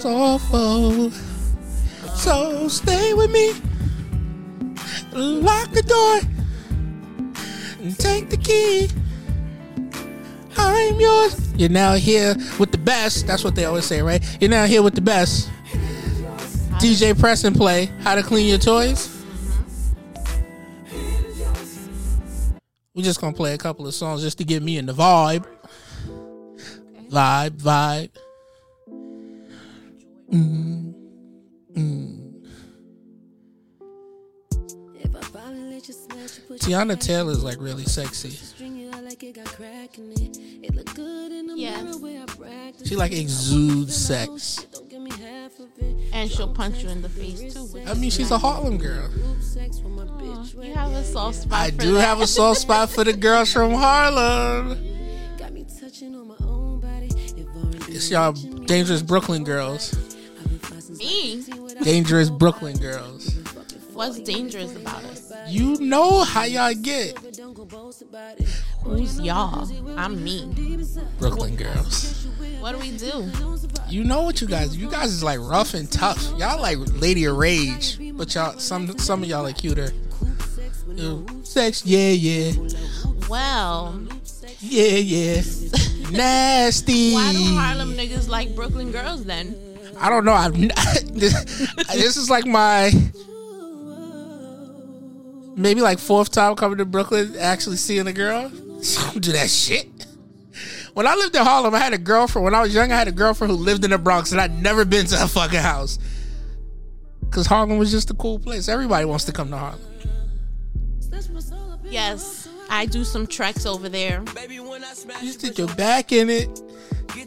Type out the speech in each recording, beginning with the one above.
It's awful. So stay with me. Lock the door. And take the key. I'm yours. You're now here with the best. That's what they always say, right? You're now here with the best. DJ Press and Play. How to clean your toys. We're just gonna play a couple of songs just to get me in the vibe. Vibe, vibe. Mm, mm. Teyana Taylor is like really sexy. Yeah. She like exudes sex. And she'll punch you in the face too. I mean, she's a. Harlem girl. Oh, you have a soft spot. I for do that. have a soft spot for the girls from Harlem. It's y'all dangerous Brooklyn girls. Me. Dangerous Brooklyn girls. What's dangerous about us? You know how y'all get Who's y'all? I'm me. Brooklyn girls. What do we do? You know what you guys? You guys is like rough and tough. Y'all like Lady of Rage, but y'all some some of y'all are cuter. Ew. Sex, yeah, yeah, Well, yeah, yeah. Nasty. why do Harlem niggas like Brooklyn girls then? I don't know. I've this, this is like my maybe like fourth time coming to Brooklyn, actually seeing a girl. She don't do that shit. When I lived in Harlem, I had a girlfriend. When I was young, I had a girlfriend who lived in the Bronx, and I'd never been to her fucking house. Cause Harlem was just a cool place. Everybody wants to come to Harlem. Yes, I do some treks over there. You stick your back in it.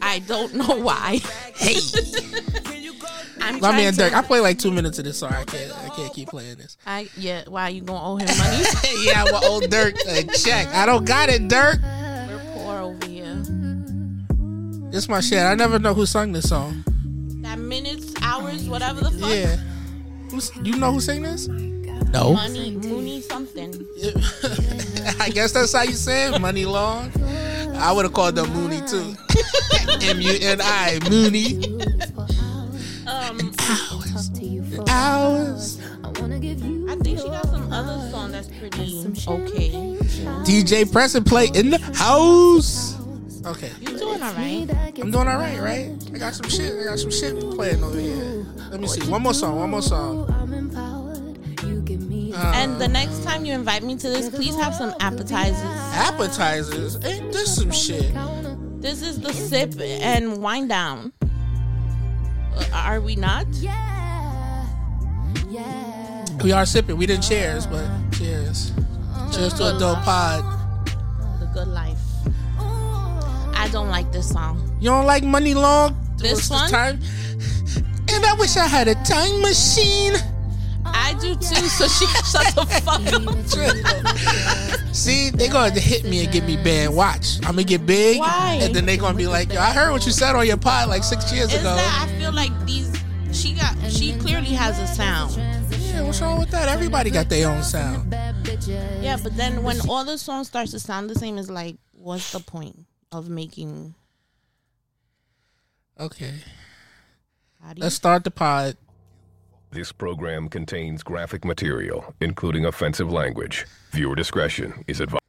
I don't know why. Hey, I'm my man to- Dirk. I play like two minutes of this song. I can't. I can't keep playing this. I yeah. Why are you gonna owe him money? yeah, I well, old Dirk a check. I don't got it, Dirk. We're poor over here. This my shit. I never know who sung this song. That minutes, hours, whatever the fuck. Yeah. Who's, you know who sang this? No. Money, Mooney, something. I guess that's how you say it. Money Long. I would have called them Mooney too. M U N I Mooney. Um, Hours. I think she got some other song that's pretty okay. DJ Press and Play in the house. Okay. You doing all right? I'm doing all right, right? I got some shit. I got some shit playing over here. Let me see. One more song. One more song. And the next time you invite me to this, please have some appetizers. appetizers. Ain't this some shit? This is the sip and wind down. Uh, are we not? Yeah. Yeah. We are sipping. We didn't cheers, but cheers. Cheers to a dope pod. The good life. I don't like this song. You don't like Money Long? This What's one? Time? And I wish I had a time machine. I do too, so she shut the fuck up. See, they gonna hit me and get me banned. Watch, I'm gonna get big, Why? and then they gonna be like, "Yo, I heard what you said on your pod like six years Is ago." that I feel like these she got she clearly has a sound. yeah, what's wrong with that? Everybody got their own sound. Yeah, but then when all the songs starts to sound the same, it's like, what's the point of making? Okay, How do you, let's start the pod. This program contains graphic material, including offensive language. Viewer discretion is advised.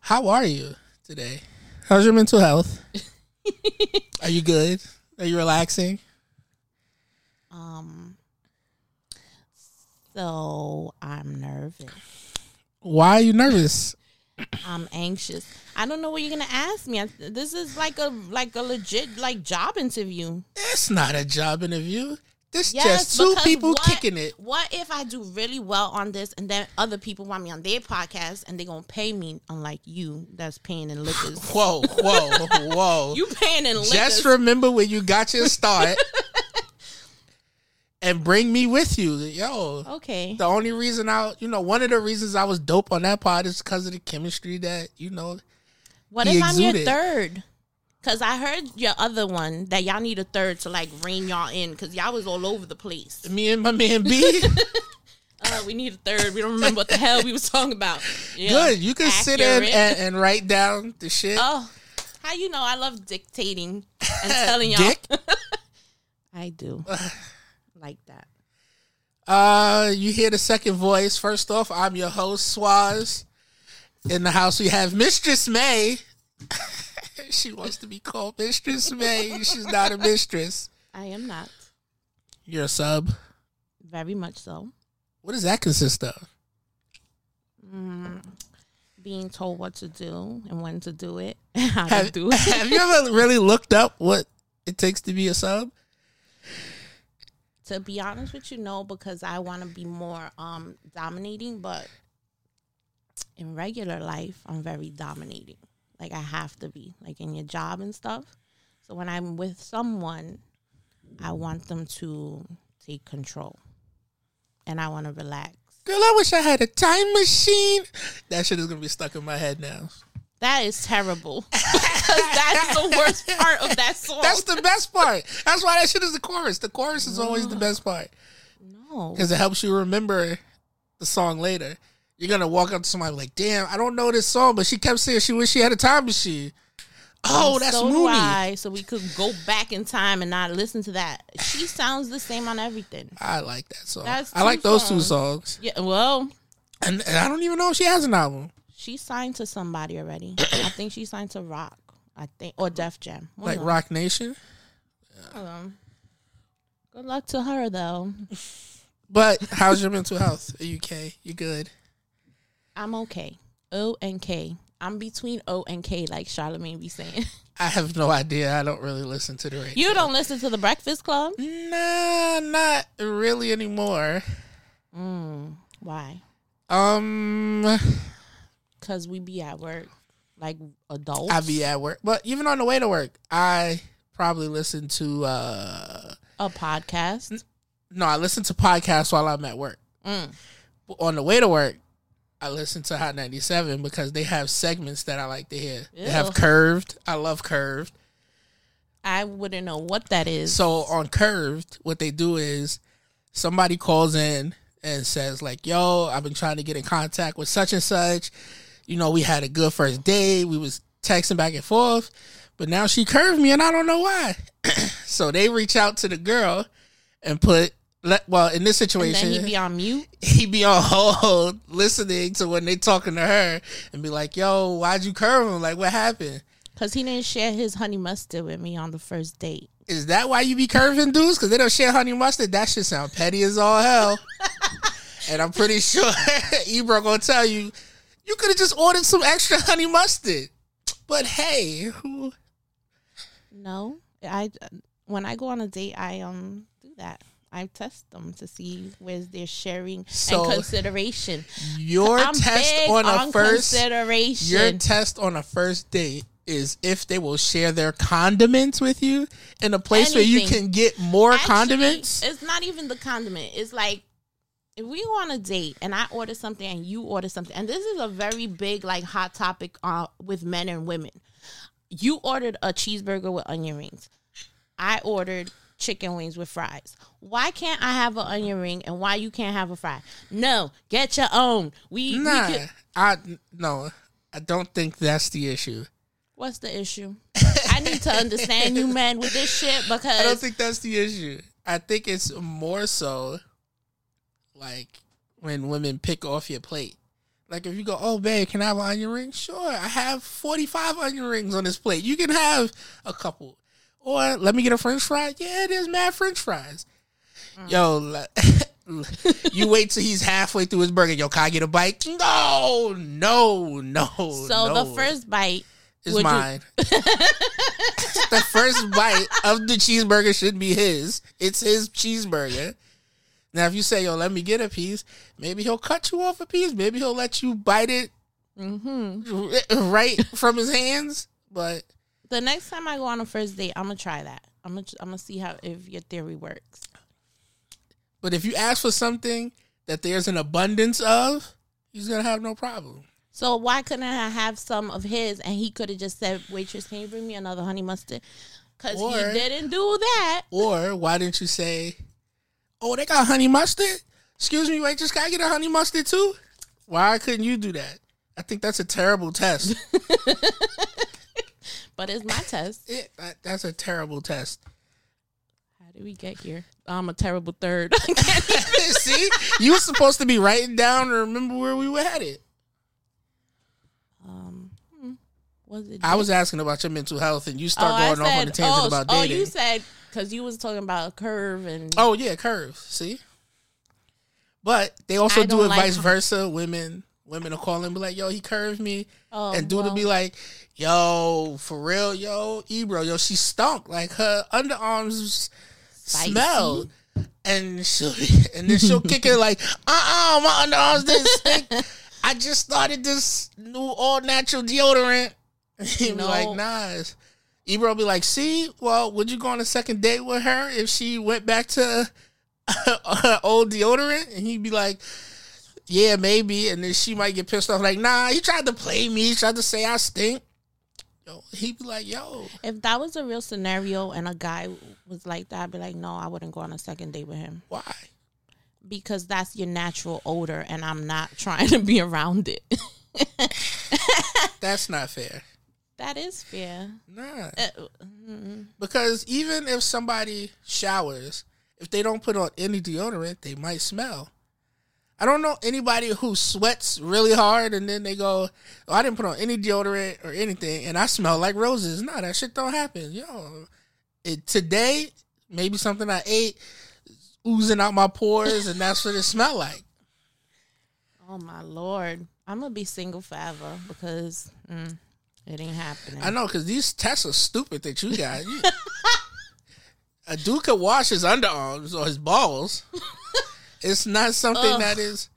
How are you today? How's your mental health? are you good? Are you relaxing? um. So I'm nervous. Why are you nervous? I'm anxious. I don't know what you're gonna ask me. I, this is like a like a legit like job interview. It's not a job interview. This Yes, just two people what- kicking it. What if I do really well on this and then other people want me on their podcast and they gonna pay me unlike you that's paying in liquors. Whoa, whoa, whoa! you paying in liquors. Just remember when you got your start, and bring me with you. Yo, okay. the only reason I, you know, one of the reasons I was dope on that pod is because of the chemistry that you know. What if I'm your third? Cause I heard your other one that y'all need a third to like rein y'all in because y'all was all over the place. Me and my man B. Uh, we need a third. We don't remember what the hell we was talking about. Yeah, Good. You can sit in and, and write down the shit. Oh, how you know I love dictating and telling y'all? I do. like that. Uh, you hear the second voice. First off, I'm your host, Swaz. In the house, we have Mistress May. she wants to be called Mistress May. She's not a mistress. I am not. You're a sub. Very much so. What does that consist of? Mm, being told what to do and when to do it, how to Have, do it. have you ever really looked up what it takes to be a sub? to be honest with you, no, because I want to be more um dominating, but in regular life, I'm very dominating. Like I have to be, like in your job and stuff. So when I'm with someone, I want them to take control. And I want to relax. Girl, I wish I had a time machine. That shit is gonna be stuck in my head now. That is terrible. that's the worst part of that song. That's the best part. That's why that shit is the chorus. The chorus is always the best part no. because it helps you remember the song later. You're gonna walk up to somebody like, "Damn, I don't know this song," but she kept saying she wish she had a time machine. Oh, that's so Mooney. I, so we could go back in time and not listen to that. She sounds the same on everything. I like that song. I like those two songs. Yeah, well, and, and I don't even know if she has an album. she signed to somebody already. I think she signed to Rock. I think or Def Jam. Like. Roc Nation. Of. Good luck to her though. But how's your mental health? Are you okay? You good? I'm okay. O and K. I'm between O and K, like Charlemagne be saying. I have no idea. I don't really listen to the radio. You don't listen to the Breakfast Club? Nah, not really anymore. Mm, why? Um, Because we be at work like adults. I be at work, but even on the way to work, I probably listen to. uh a podcast. No, I listen to podcasts while I'm at work. Mm. On the way to work, I listen to Hot 97 because they have segments that I like to hear. They have Curved. I love Curved. I wouldn't know what that is. So on Curved, what they do is somebody calls in and says like, "Yo, I've been trying to get in contact with such and such. You know, we had a good first date. We was texting back and forth, but now she curved me and I don't know why." so they reach out to the girl and put let well in this situation then he be on mute. He'd be on hold listening to when they talking to her and be like, "Yo, why'd you curve him? Like, what happened?" Because he didn't share his honey mustard with me on the first date. Is that why you be curving dudes? Because they don't share honey mustard? That should sound petty as all hell. and I'm pretty sure Ebro gonna tell you, you could have just ordered some extra honey mustard. But hey. No, I when I go on a date, I um do that. I test them to see where's their sharing So, and consideration. Your test on a on first consideration. your test on a first date is if they will share their condiments with you in a place where you can get more Actually, condiments. It's not even the condiment. It's like if we go on a date and I order something and you order something, and this is a very big like hot topic uh, with men and women. You ordered a cheeseburger with onion rings. I ordered chicken wings with fries. Why can't I have an onion ring and why you can't have a fry? No, get your own. We, we Nah, I no, I don't think that's the issue. what's the issue? I need to understand you men with this shit because I don't think that's the issue. I think it's more so like when women pick off your plate. Like if you go, oh babe, can I have an onion ring? Sure, I have forty five onion rings on this plate. You can have a couple. Or let me get a French fry. Yeah, there's mad French fries. Yo, you wait till he's halfway through his burger. Yo, can I get a bite? No, no, no. so no. the first bite is would mine. the first bite of the cheeseburger should be his. It's his cheeseburger. Now, if you say, "Yo, let me get a piece," maybe he'll cut you off a piece. Maybe he'll let you bite it Mm-hmm. right from his hands. But The next time I go on a first date, I'm gonna try that. I'm gonna I'm gonna see how if your theory works. but if you ask for something that there's an abundance of, he's gonna have no problem. So why couldn't I have some of his and he could have just said, "Waitress, can you bring me another honey mustard?" Because he didn't do that. Or why didn't you say, "Oh, they got honey mustard"? Excuse me, wait, just can I get a honey mustard too? Why couldn't you do that? I think that's a terrible test. But it's my test. It, that, that's a terrible test. How did we get here? I'm a terrible third. See, you were supposed to be writing down and remember where we were headed. um, hmm, was it? I was asking about your mental health, and you Oh, start I going off on a tangent oh, about oh, you said because you was talking about a curve and Oh yeah, curve. See, but they also do it like vice versa. Women, women will call and be like, "Yo, he curved me," oh, and dude will be like, "Yo, for real, yo, Ebro, yo, she stunk. Like her underarms Spicy. smell." And she'll and then she'll kick it like, uh uh my underarms didn't stink. I just started this new all natural deodorant. He'd be like, nah. Ebro will be like, see, well, would you go on a second date with her if she went back to her old deodorant? And he'd be like, yeah, maybe. And then she might get pissed off, like, nah, he tried to play me. He tried to say I stink. Yo, he'd be like, yo, if that was a real scenario and a guy was like that, I'd be like, no, I wouldn't go on a second date with him why? because that's your natural odor, and I'm not trying to be around it. That's not fair. that is fair. Nah. Uh, mm, Because even if somebody showers, if they don't put on any deodorant, they might smell. I don't know anybody who sweats really hard and then they go, oh, I didn't put on any deodorant or anything and I smell like roses. No, that shit don't happen. Yo, it, today, maybe something I ate oozing out my pores and that's what it smelled like. oh my lord, I'm gonna be single forever because mm, it ain't happening. I know because these tests are stupid that you got. You- a dude could wash his underarms or his balls. It's not something Ugh. that is.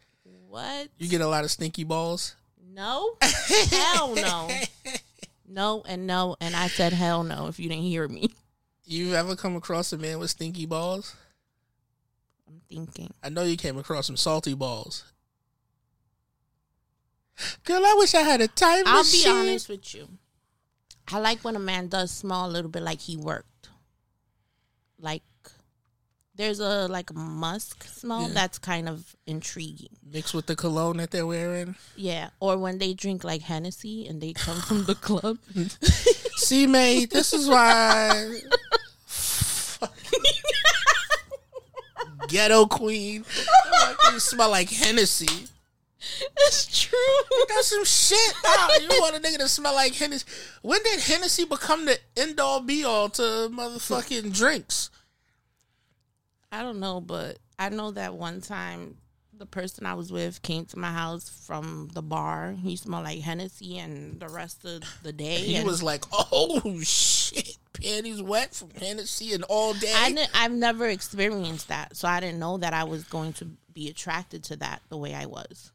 what? You get a lot of stinky balls. No, hell no, no, and no, and I said hell no. If you didn't hear me, You ever come across a man with stinky balls? I'm thinking. I know you came across some salty balls. Girl, I wish I had a time I'll machine. be honest with you. I like when a man does smell a little bit like he worked. Like there's a like musk smell Yeah. that's kind of intriguing. Mixed with the cologne that they're wearing. Yeah, or when they drink like Hennessy and they come from the club. See, mate, this is why. Ghetto queen. You smell like Hennessy. It's true. That's some shit. Ah, you want a nigga to smell like Hennessy? When did Hennessy become the end all be all to motherfucking drinks? I don't know, but I know that one time the person I was with came to my house from the bar. He smelled like Hennessy, and the rest of the day He was like, "Oh shit, panties wet from Hennessy and all day." I I've never experienced that, so I didn't know that I was going to be attracted to that the way I was.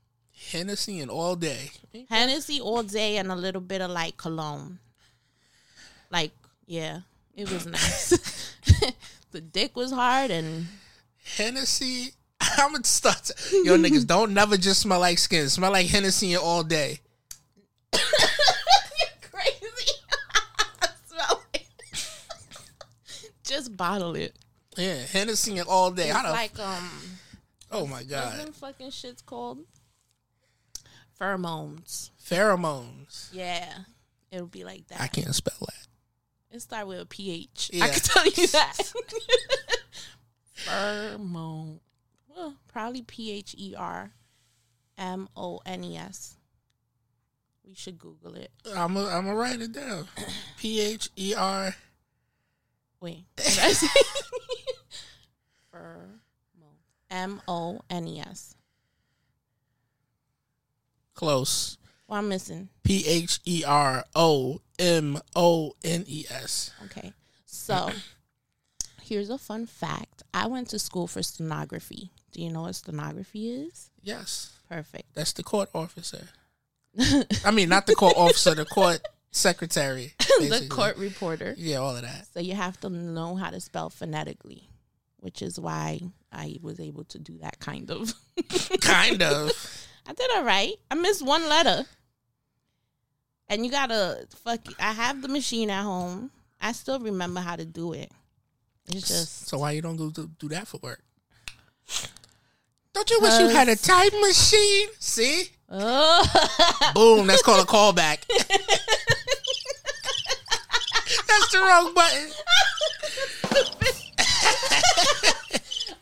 Hennessy and all day. Hennessy all day and a little bit of like cologne. Like, yeah, it was nice. the dick was hard and Hennessy. I'm gonna start. To, yo, niggas, don't never just smell like skin. Smell like Hennessy all day. You're crazy. Smell like- Just bottle it. Yeah, Hennessy all day. It's like um, oh my god! them fucking shits called? Pheromones. pheromones. Yeah, it'll be like that. I can't spell that. It start with a ph. I Yeah. can tell you that. Pheromone. Well, probably P H E R M O N E S. We should Google it. I'm gonna I'm write it down. P H E R. Wait. what did I say? Pheromone. M O N E S. Close. What I'm missing. P H E R O M O N E S. Okay. So here's a fun fact. I went to school for stenography. Do you know what stenography is? Yes, Perfect. that's the court officer. I mean, not the court officer, the court secretary. the court reporter. Yeah, all of that. So you have to know how to spell phonetically, which is why I was able to do that kind of. Kind of. I did all right. I missed one letter. And you gotta fuck. I have the machine at home. I still remember how to do it. It's just So why you don't go do, do that for work? Don't you wish you had a time machine? See? Ugh. Boom, that's called a callback. that's the wrong button.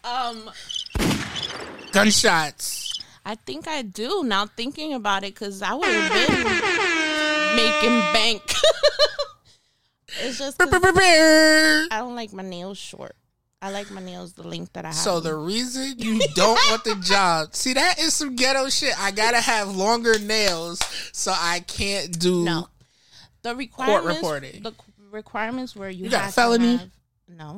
Um, Gunshots. I think I do now thinking about it because I would have been making bank. it's just I don't like my nails short. I like my nails the length that I have. So the reason you don't want the job, see that is some ghetto shit. I gotta have longer nails, so I can't do. no, the requirements. reporting. The requirements where you, You got felony? To have, no,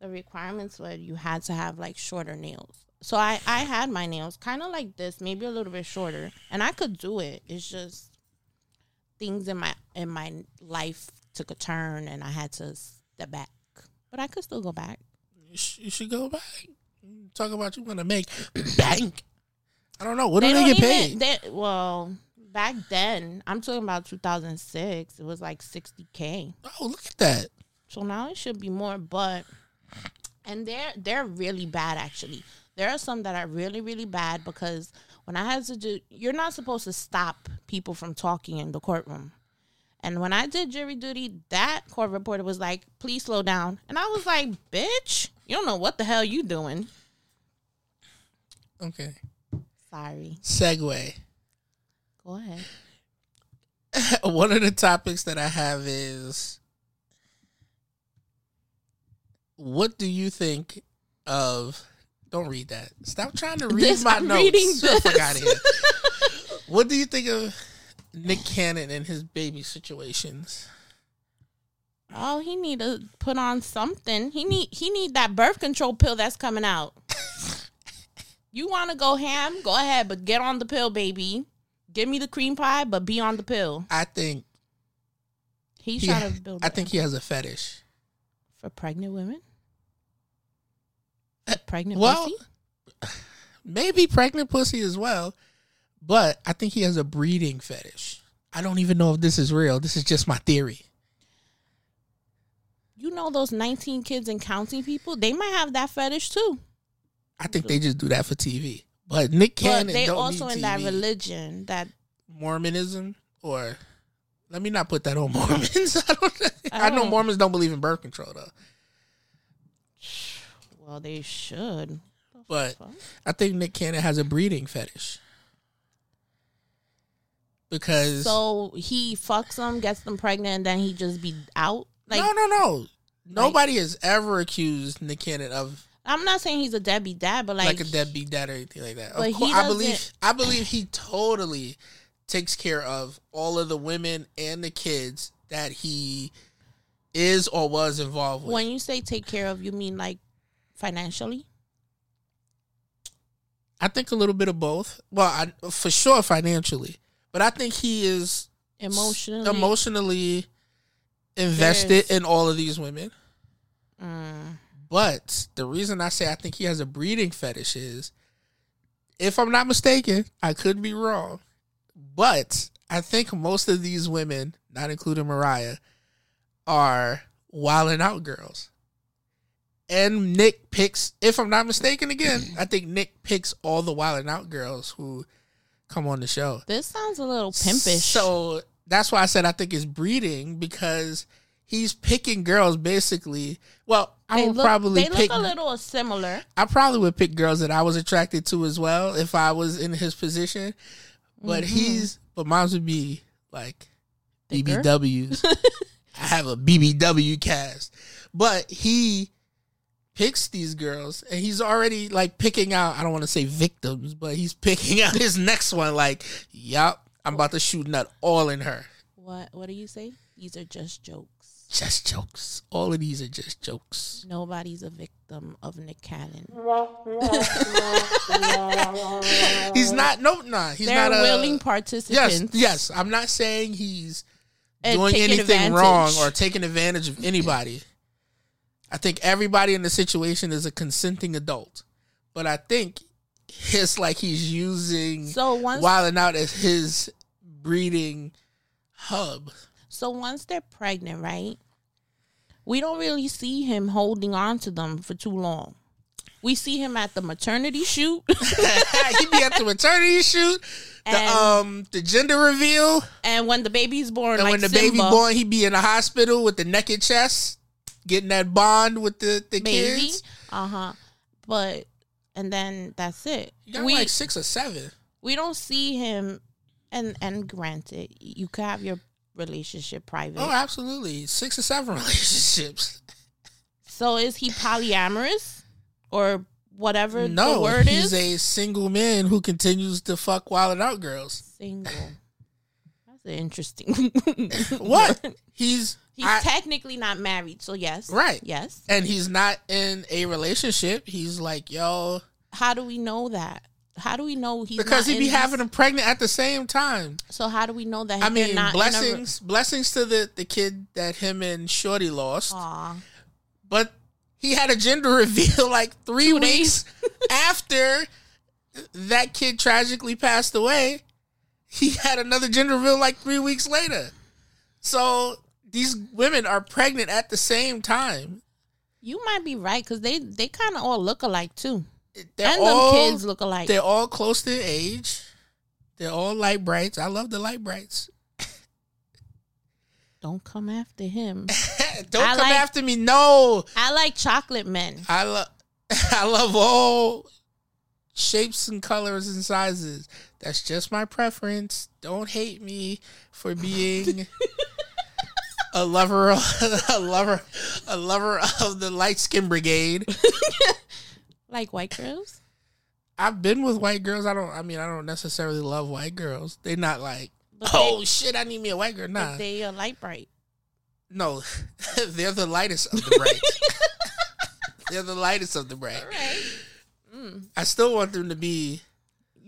the requirements where you had to have like shorter nails. So I I had my nails kind of like this, maybe a little bit shorter, and I could do it. It's just things in my in my life took a turn, and I had to step back. But I could still go back. You, sh- you should go back. Talk about you want to make bank. I don't know. What do they, get even- paid? They, well, back then, I'm talking about 2006. It was like 60k. oh, look at that. So now it should be more, but and they're they're really bad actually. There are some that are really really bad because when I had to do, you're not supposed to stop people from talking in the courtroom. And when I did jury duty, that court reporter was like, "Please slow down," and I was like, "Bitch, you don't know what the hell you doing." Okay. Sorry. Segue. Go ahead. One of the topics that I have is what do you think of don't read that. Stop trying to read This- my I'm notes. reading Get the fuck this. what do you think of Nick Cannon and his baby situations? Oh, he need to put on something. He need he need that birth control pill that's coming out. you want to go ham? Go ahead, but get on the pill, baby. Give me the cream pie, but be on the pill. I think He's he, trying to build. I think he has a fetish. for pregnant women. Pregnant well, pussy? Maybe pregnant pussy as well, but I think he has a breeding fetish. I don't even know if this is real. This is just my theory. You know those nineteen kids and counting people? They might have that fetish too. I think they just do that for TV. But Nick Cannon but they don't also in that religion that Mormonism or let me not put that on Mormons. I don't. I know don't- Mormons don't believe in birth control though, well they should. but. I think Nick Cannon has a breeding fetish because So he fucks them, gets them pregnant, and then he just be out. Like no, no, no. Nobody has ever accused Nick Cannon of I'm not saying he's a deadbeat dad, but like, like, a deadbeat dad or anything like that. But course, I believe I believe he totally takes care of all of the women and the kids that he is or was involved with. when you say take care of, you mean like financially? I think a little bit of both. Well, I, for sure financially, but I think he is Emotionally? emotionally invested There's- in all of these women. Mm. But the reason I say I think he has a breeding fetish is, if I'm not mistaken, I could be wrong, but I think most of these women, not including Mariah, are wilding out girls. And Nick picks, if I'm not mistaken, again, I think Nick picks all the wild and out girls who come on the show. This sounds a little pimpish. So that's why I said I think it's breeding because he's picking girls basically. Well, I they would look, probably they pick. look a little similar. I probably would pick girls that I was attracted to as well if I was in his position. But Mm-hmm. he's, but mine would be like Thicker? BBWs. I have a BBW cast, but he picks these girls and he's already like picking out. I don't want to say victims, but he's picking out his next one. Like, yup, I'm about to shoot nut all in her. What What do you say? These are just jokes. Just jokes. All of these are just jokes. Nobody's a victim of Nick Cannon. He's not. No, nah. He's They're not a willing participant. Yes, yes. I'm not saying he's And doing anything advantage. wrong or taking advantage of anybody. I think everybody in the situation is a consenting adult, but I think it's like he's using So once wilding out as his breeding hub. So once they're pregnant, right? We don't really see him holding on to them for too long. We see him at the maternity shoot he be at the maternity shoot, the And- um the gender reveal, and when the baby's born, and like when the Simba, baby born, he be in the hospital with the naked chest, getting that bond with the the baby. kids. Uh huh. but and then that's it. You got we like six or seven. we don't see him, and and granted, you could have your relationship private. Oh, absolutely. Six or seven relationships. So is he polyamorous or whatever No, the word he's is? a single man who continues to fuck wild out girls. Single. That's an interesting. What? He's He's I- technically not married, so yes. Right. Yes. and he's not in a relationship. He's like, yo, How do we know that? How do we know he's because he be in having him pregnant at the same time. So how do we know that? I mean, not blessings, blessings to the the kid that him and Shorty lost. In a, Aw. But he had a gender reveal like three Two weeks after that kid tragically passed away. He had another gender reveal like three weeks later. So these women are pregnant at the same time. You might be right because they they kind of all look alike too, They're and all, them kids look alike. They're all close to age. They're all light brights. I love the light brights. Don't come after him. Don't I come like- after me. No. I like chocolate men. I love I love all shapes and colors and sizes. That's just my preference. Don't hate me for being a lover of, a lover a lover of the light skin brigade. Like white girls. I've been with white girls. I don't I mean I don't necessarily love white girls. They're not like But oh they- shit, I need me a white girl. Nah. They are light bright. no. they're the lightest of the bright. they're the lightest of the bright. Right. Mm. I still want them to be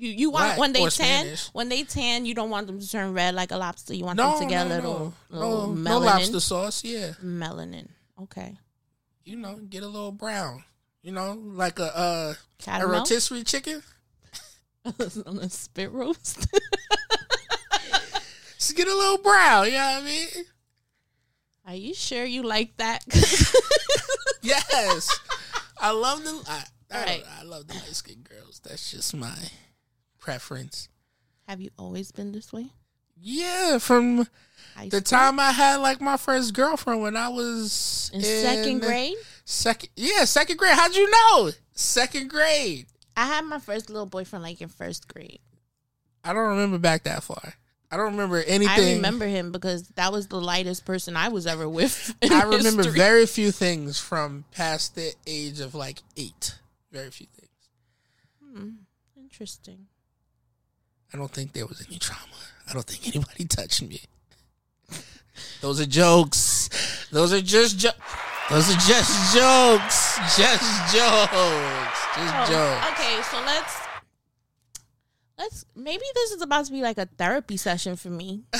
You you want Black when they tan Spanish. when they tan you don't want them to turn red like a lobster. You want no, them to get no, a little, no, little no, melanin. no lobster sauce. Yeah, Melanin. Okay. you know, get a little brown. You know, like a uh, a rotisserie chicken. on a spit roast. Just get a little brown. You know what I mean? Are you sure you like that? Yes, I love the. I, I, Right. I love the light skinned girls. That's just my preference. Have you always been this way? Yeah, from the time I had like my first girlfriend when I was in second grade, Second, yeah, second grade. How'd you know? Second grade. I had my first little boyfriend like in first grade. I don't remember back that far. I don't remember anything. I remember him because that was the lightest person I was ever with. in I remember history. very few things from past the age of like eight. Very few things. Hmm, interesting. I don't think there was any trauma. I don't think anybody touched me. Those are jokes. Those are just jo- Those are just jokes. Just jokes. Just Oh, jokes. okay, so let's let's maybe this is about to be like a therapy session for me.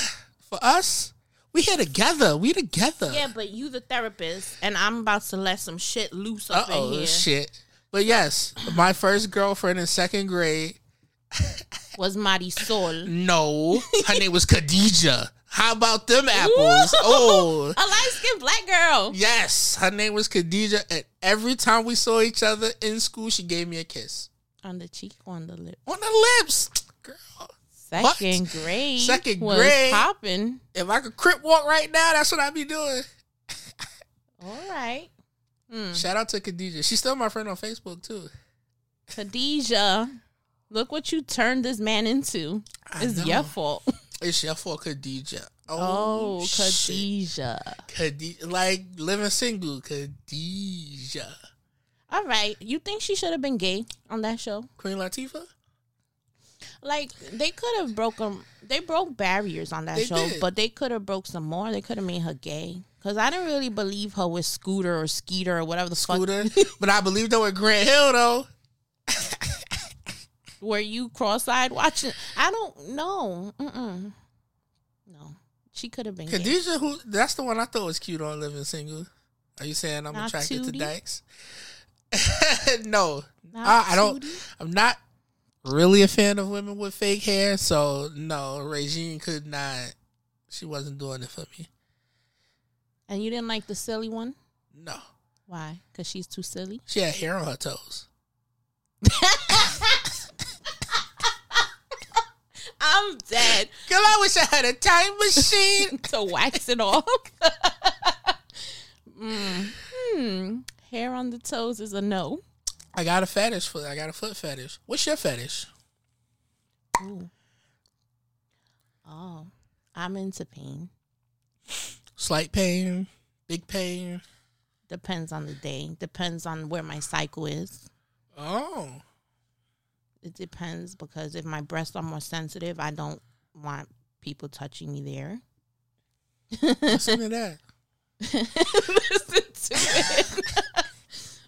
For us, we here together. We together. Yeah, but you the therapist, and I'm about to let some shit loose up in oh, here. shit. But yes, my first girlfriend in second grade. Was Marisol No, her name was Khadija. How about them apples? Oh, a light skinned black girl? yes, her name was Khadija, and every time we saw each other in school, she gave me a kiss On the cheek, on the lip. on the lips. Girl, What? Second grade. Second grade? popping. if I could crip walk right now, that's what I'd be doing. All right. Hmm. Shout out to Khadija. She's still my friend on Facebook too. Khadijah, look what you turned this man into. It's your fault. It's your fault, Khadija. Oh, Oh, shit. Khadija, like living single, Khadija. All right. You think she should have been gay on that show? Queen Latifah. Like they could have broken. They broke barriers on that They show, did. but they could have broke some more. They could have made her gay. Cause I didn't really believe her with Scooter or Skeeter or whatever the Scooter. fuck. but I believe though with Grant Hill though. Were you cross-eyed watching? I don't know. Mm-mm. No, she could have been gay. Khadija, who that's the one I thought was cute on Living Single. Are you saying I'm Not attracted Tootie? to dykes? no, I, I don't. I'm not really a fan of women with fake hair. So no, Regine could not. She wasn't doing it for me. And you didn't like the silly one? No, Why? Cause she's too silly. she had hair on her toes. I'm dead. Girl, I wish I had a time machine. to wax it off. mm. Hmm. Hair on the toes is a no. I got a fetish for I got a foot fetish. What's your fetish? Ooh. Oh, I'm into pain. Slight pain, big pain. Depends on the day. Depends on where my cycle is. Oh. It depends because if my breasts are more sensitive, I don't want people touching me there. Listen to that. Listen to it.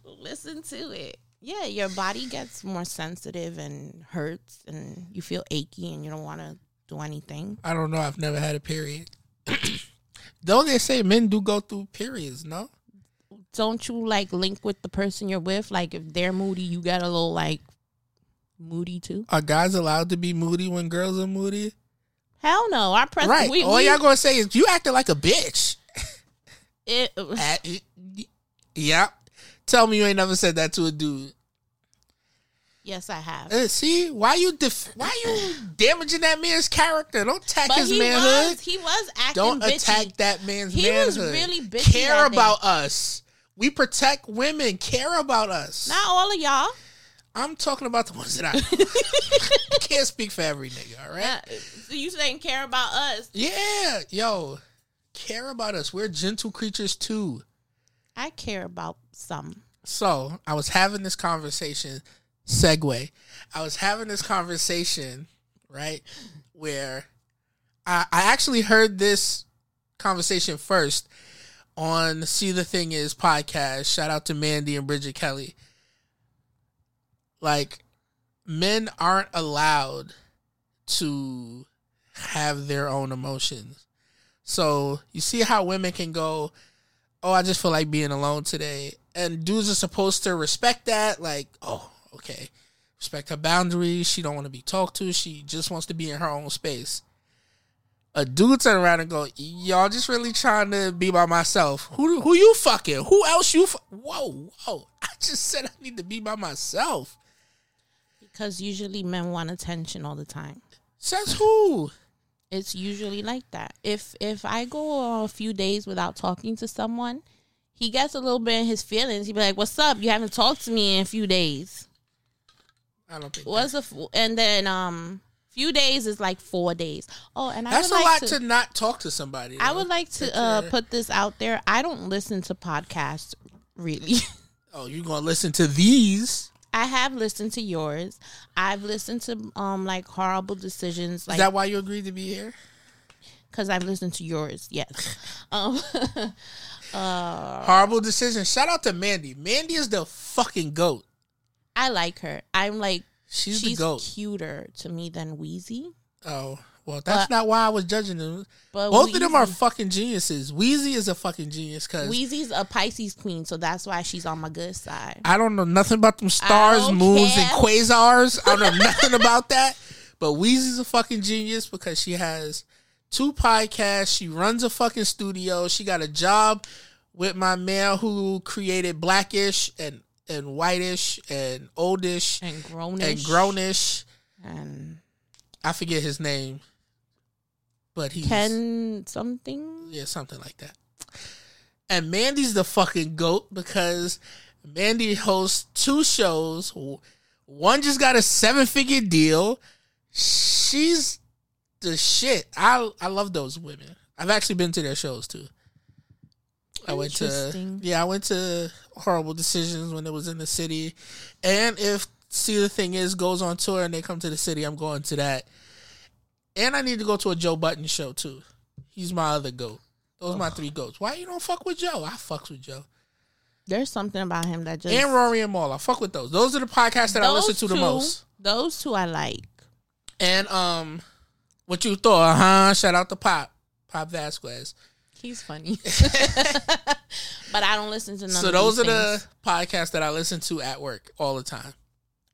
Listen to it. Yeah, your body gets more sensitive and hurts, and you feel achy, and you don't want to do anything. I don't know. I've never had a period. don't they say men do go through periods, no? Don't you like link with the person you're with? Like if they're moody, you get a little like moody too. Are guys allowed to be moody when girls are moody? Hell no. Our press right. we, All we- y'all gonna say is you acting like a bitch. it, At- Yep. Tell me you ain't never said that to a dude. yes, I have. Uh, see why you def- why you damaging that man's character? Don't attack But his he manhood. was he was acting Don't bitchy. attack that man's He was manhood. really bitchy Care about us. We protect women. Care about us. Not all of y'all. I'm talking about the ones that I can't speak for every nigga. All right. So you saying care about us? Yeah, yo, care about us. We're gentle creatures too. I care about some. So I was having this conversation. Segue. I was having this conversation, right, where I, I actually heard this conversation first on See the Thing Is podcast. Shout out to Mandii and Bridget Kelly. Like, men aren't allowed to have their own emotions. So you see how women can go, oh, I just feel like being alone today. And dudes are supposed to respect that. Like, oh, okay. Respect her boundaries. She don't want to be talked to. She just wants to be in her own space. A dude turn around and go, y'all just really trying to be by myself. Who who you fucking? Who else you? Fu-? Whoa, whoa! I just said I need to be by myself. Because usually men want attention all the time. Says who? It's usually like that. If if I go a few days without talking to someone, he gets a little bit in his feelings. He'd be like, "What's up? You haven't talked to me in a few days." I don't think What's a f- and then um few days is like four days. Oh, and I that's a like lot to, to, not talk to somebody. I would like to uh, put this out there. I don't listen to podcasts really. Oh, you're gonna listen to these? I have listened to yours. I've listened to um like horrible decisions Is like that why you agreed to be here? because I've listened to yours. Yes. um Horrible decision. Shout out to Mandii. Mandii is the fucking goat. I like her. I'm like She's, she's the goat. cuter to me than Weezy. Oh, well, that's But- not why I was judging them. But Both of them are fucking geniuses. Weezy is a fucking genius because Weezy's a Pisces queen, so that's why she's on my good side. I don't know nothing about them stars, moons, and quasars. I don't know nothing about that. But Weezy's a fucking genius because she has two podcasts. She runs a fucking studio. She got a job with my man who created Blackish and and Whitish and Oldish And grownish. and Grownish. And I forget his name, but he's Ken something. yeah, something like that. And Mandii's the fucking goat because Mandii hosts two shows. One just got a seven figure deal. She's the shit. I I love those women. I've actually been to their shows too. I went to yeah, I went to horrible decisions when it was in the city, and if see the thing is goes on tour and they come to the city, I'm going to that. And I need to go to a Joe Budden show too. He's my other goat. Those are my three goats. Why you don't fuck with Joe? I fucks with Joe. There's something about him that just And Rory and Mal. I fuck with those. Those are the podcasts that I listen to the most. Those two I like. And um, what you thought? Huh? Shout out to Pop, Pop Vasquez. He's funny, but I don't listen to none. so of those are these the podcasts that I listen to at work all the time.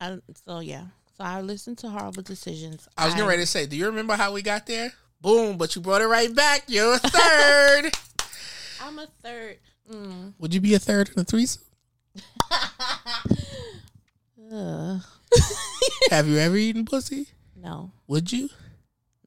I, so yeah. So I listen to horrible decisions. I was getting ready to say, do you remember how we got there? Boom, but you brought it right back. You're a third. I'm a third. Mm. Would you be a third in a threesome? Ugh. Have you ever eaten pussy? No, Would you?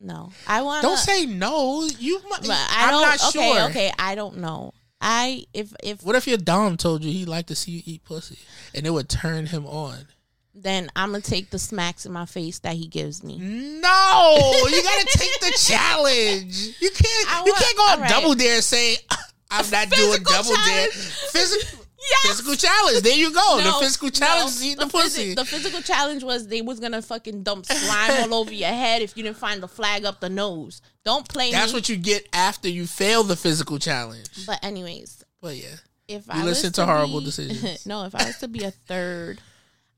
no. I want. Don't say no. You. But I I'm don't. not okay, sure. okay. I don't know. I if if What if your dom told you he liked to see you eat pussy, and it would turn him on? Then I'm gonna take the smacks in my face that he gives me. No, you gotta take the challenge. You can't. I you can't go on right. double dare and say uh, I'm not doing Physical double dare. challenge. Physical. Yes! Physical challenge. There you go. the No, physical no, challenge is eating the, physi- pussy. the physical challenge was they was gonna fucking dump slime all over your head if you didn't find the flag up the nose. Don't play That's me. what you get after you fail the physical challenge. but anyways, But yeah, if You I listen was to horrible be- decisions. no, if I was to be a third,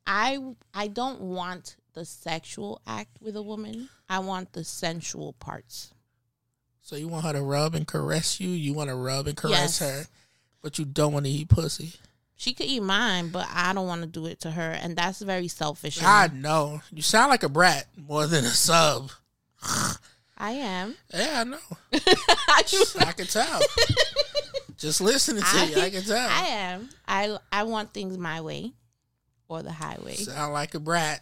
I I don't want the sexual act with a woman. I want the sensual parts. so you want her to rub and caress you. You want to rub and caress Yes. her, but you don't want to eat pussy. She could eat mine, but I don't want to do it to her, and that's very selfish. I know you sound like a brat more than a sub. I am. Yeah, I know. I I can tell. Just listening to you, I can tell. I am. I I want things my way, or the highway. Sound like a brat.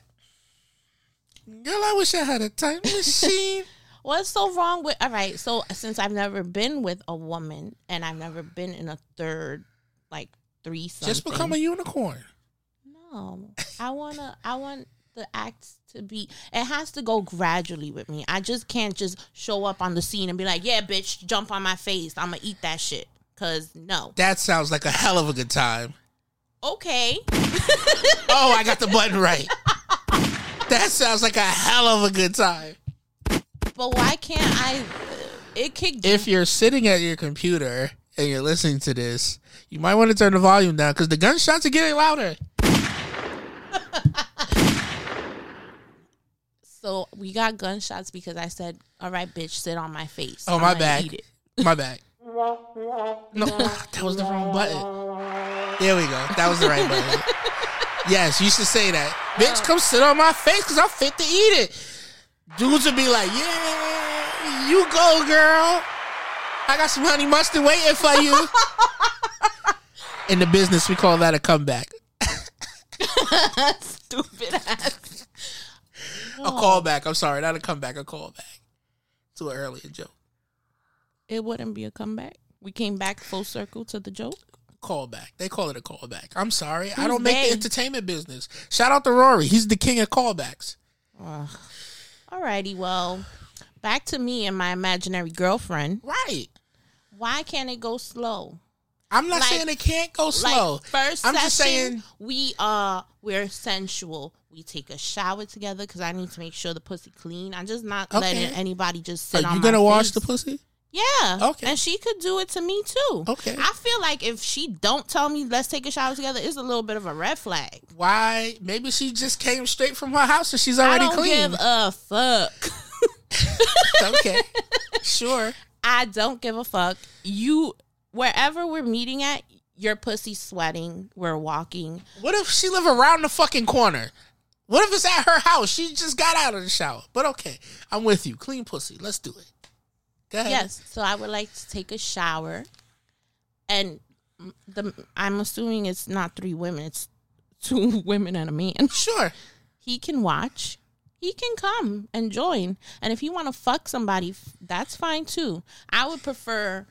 Girl, I wish I had a time machine. What's so wrong with? All right, so since I've never been with a woman and I've never been in a third, like three. Just become a unicorn. no. I wanna. I want the acts to be. It has to go gradually with me. I just can't just show up on the scene and be like, "Yeah, bitch, jump on my face. I'm gonna eat that shit." Cause no. That sounds like a hell of a good time. Okay. Oh, I got the button right. That sounds like a hell of a good time. But why can't I? It could. If you're sitting at your computer and you're listening to this, you might want to turn the volume down because the gunshots are getting louder. so we got gunshots because I said, "All right, bitch, sit on my face." Oh, I'm my bad. My bad. No, that was the wrong button. There we go. That was the right button. Yes, you should say that. Bitch, come sit on my face because I'm fit to eat it. Dudes would be like, yeah, you go, girl. I got some honey mustard waiting for you. In the business, we call that a comeback. Stupid ass. A callback. I'm sorry, not a comeback, a callback to an earlier joke. It wouldn't be a comeback. We came back full circle to the joke. Callback. They call it a callback. I'm sorry. I don't make they? the entertainment business. Shout out to Rory. He's the king of callbacks. Alrighty, well, back to me and my imaginary girlfriend. Right. Why can't it go slow? I'm not Like- saying it can't go slow. Like first I'm session, just saying we uh we're sensual. We take a shower together because I need to make sure the pussy clean. I'm just not Okay. letting anybody just Are sit on you gonna wash face. the pussy? Yeah. Okay. And she could do it to me too. Okay. I feel like if she don't tell me let's take a shower together, it's a little bit of a red flag. Why? Maybe she just came straight from her house and she's I already don't clean. give a fuck. okay. Sure. I don't give a fuck. You wherever we're meeting at, your pussy sweating. We're walking. What if she live around the fucking corner? What if it's at her house? She just got out of the shower. But okay, I'm with you. Clean pussy. Let's do it. Go ahead. Yes. So I would like to take a shower, and the I'm assuming it's not three women. It's two women and a man. Sure. He can watch. He can come and join. And if you want to fuck somebody, that's fine too. I would prefer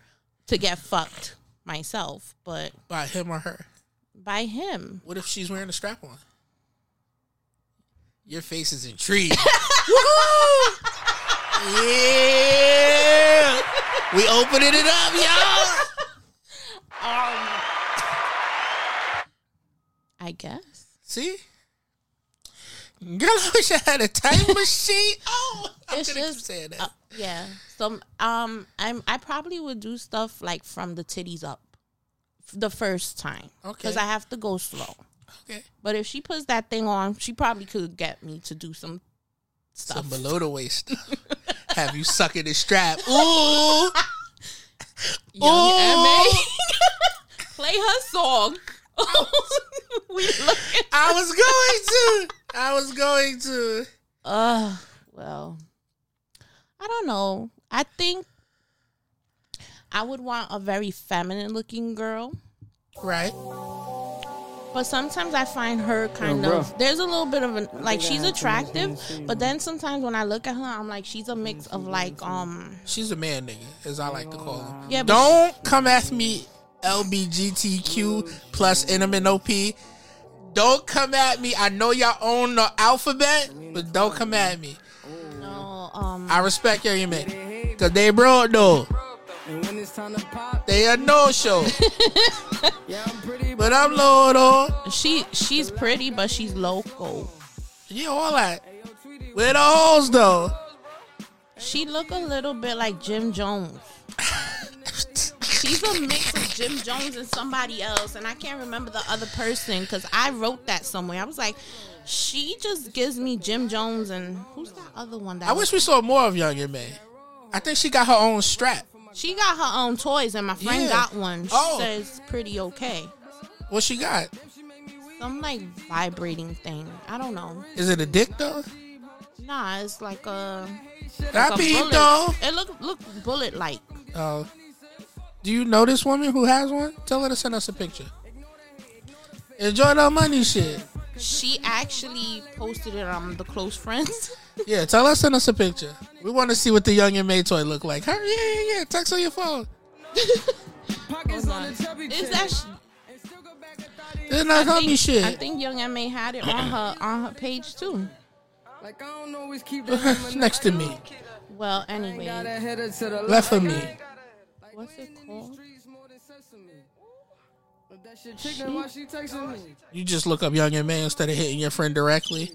to get fucked myself, but By him or her. by him. What if she's wearing a strap on? Your face is intrigued. Yeah. We opening it up, y'all. Um, I guess. See? Girl, I wish I had a time machine. Oh, I'm It's gonna keep saying that. Uh, yeah. So um, I'm I probably would do stuff like from the titties up, the first time. Okay. Because I have to go slow. okay. But if she puts that thing on, she probably could get me to do some Some below the waist have you sucking the strap. Ooh. Young Ooh. MA. Play her song. we looking. I was going to. I was going to. Uh, well, I don't know. I think I would want a very feminine looking girl. Right. But sometimes I find her kind Yo, of there's a little bit of a like she's attractive, but then sometimes when I look at her, I'm like she's a mix of like um She's a man nigga, as I like to call him. yeah, but Don't come at me LBGTQ plus NMNOP. Don't come at me. I know y'all own the alphabet, but don't come at me. No, um, I respect your man. Cause they broke though. They a no show. yeah, I'm pretty, but I'm low though. she she's pretty, but she's local. Yeah, all that. Where the hoes though? She look a little bit like Jim Jones. She's a mix of Jim Jones and somebody else, and I can't remember the other person because I wrote that somewhere. I was like, she just gives me Jim Jones and who's that other one? That I wish we saw more of Young and May. I think she got her own strap. She got her own toys, and my friend Yeah. got one. She Oh. says pretty okay. What she got? Some like vibrating thing. I don't know. Is it a dick though? Nah, it's like a, That like a peep bullet. though. It look look bullet like. Oh. Do you know this woman who has one? Tell her to send us a picture. Enjoy the money shit. She actually posted it on the close friends. Yeah, tell us, send us a picture. We want to see what the Young M.A. toy look like. Her, yeah, yeah, yeah. Text on your phone. pockets on the Is that? Sh- And still go back and thought it- It's not I homie think, shit. I think Young M.A. had it on her on her page too. Like I don't always keep that Next to me. Well, Got a anyway, header to the Left of me. what's it called? Streets more than sesame. But that shit chicken, why she texting me? You just look up Young M.A. instead of hitting your friend directly.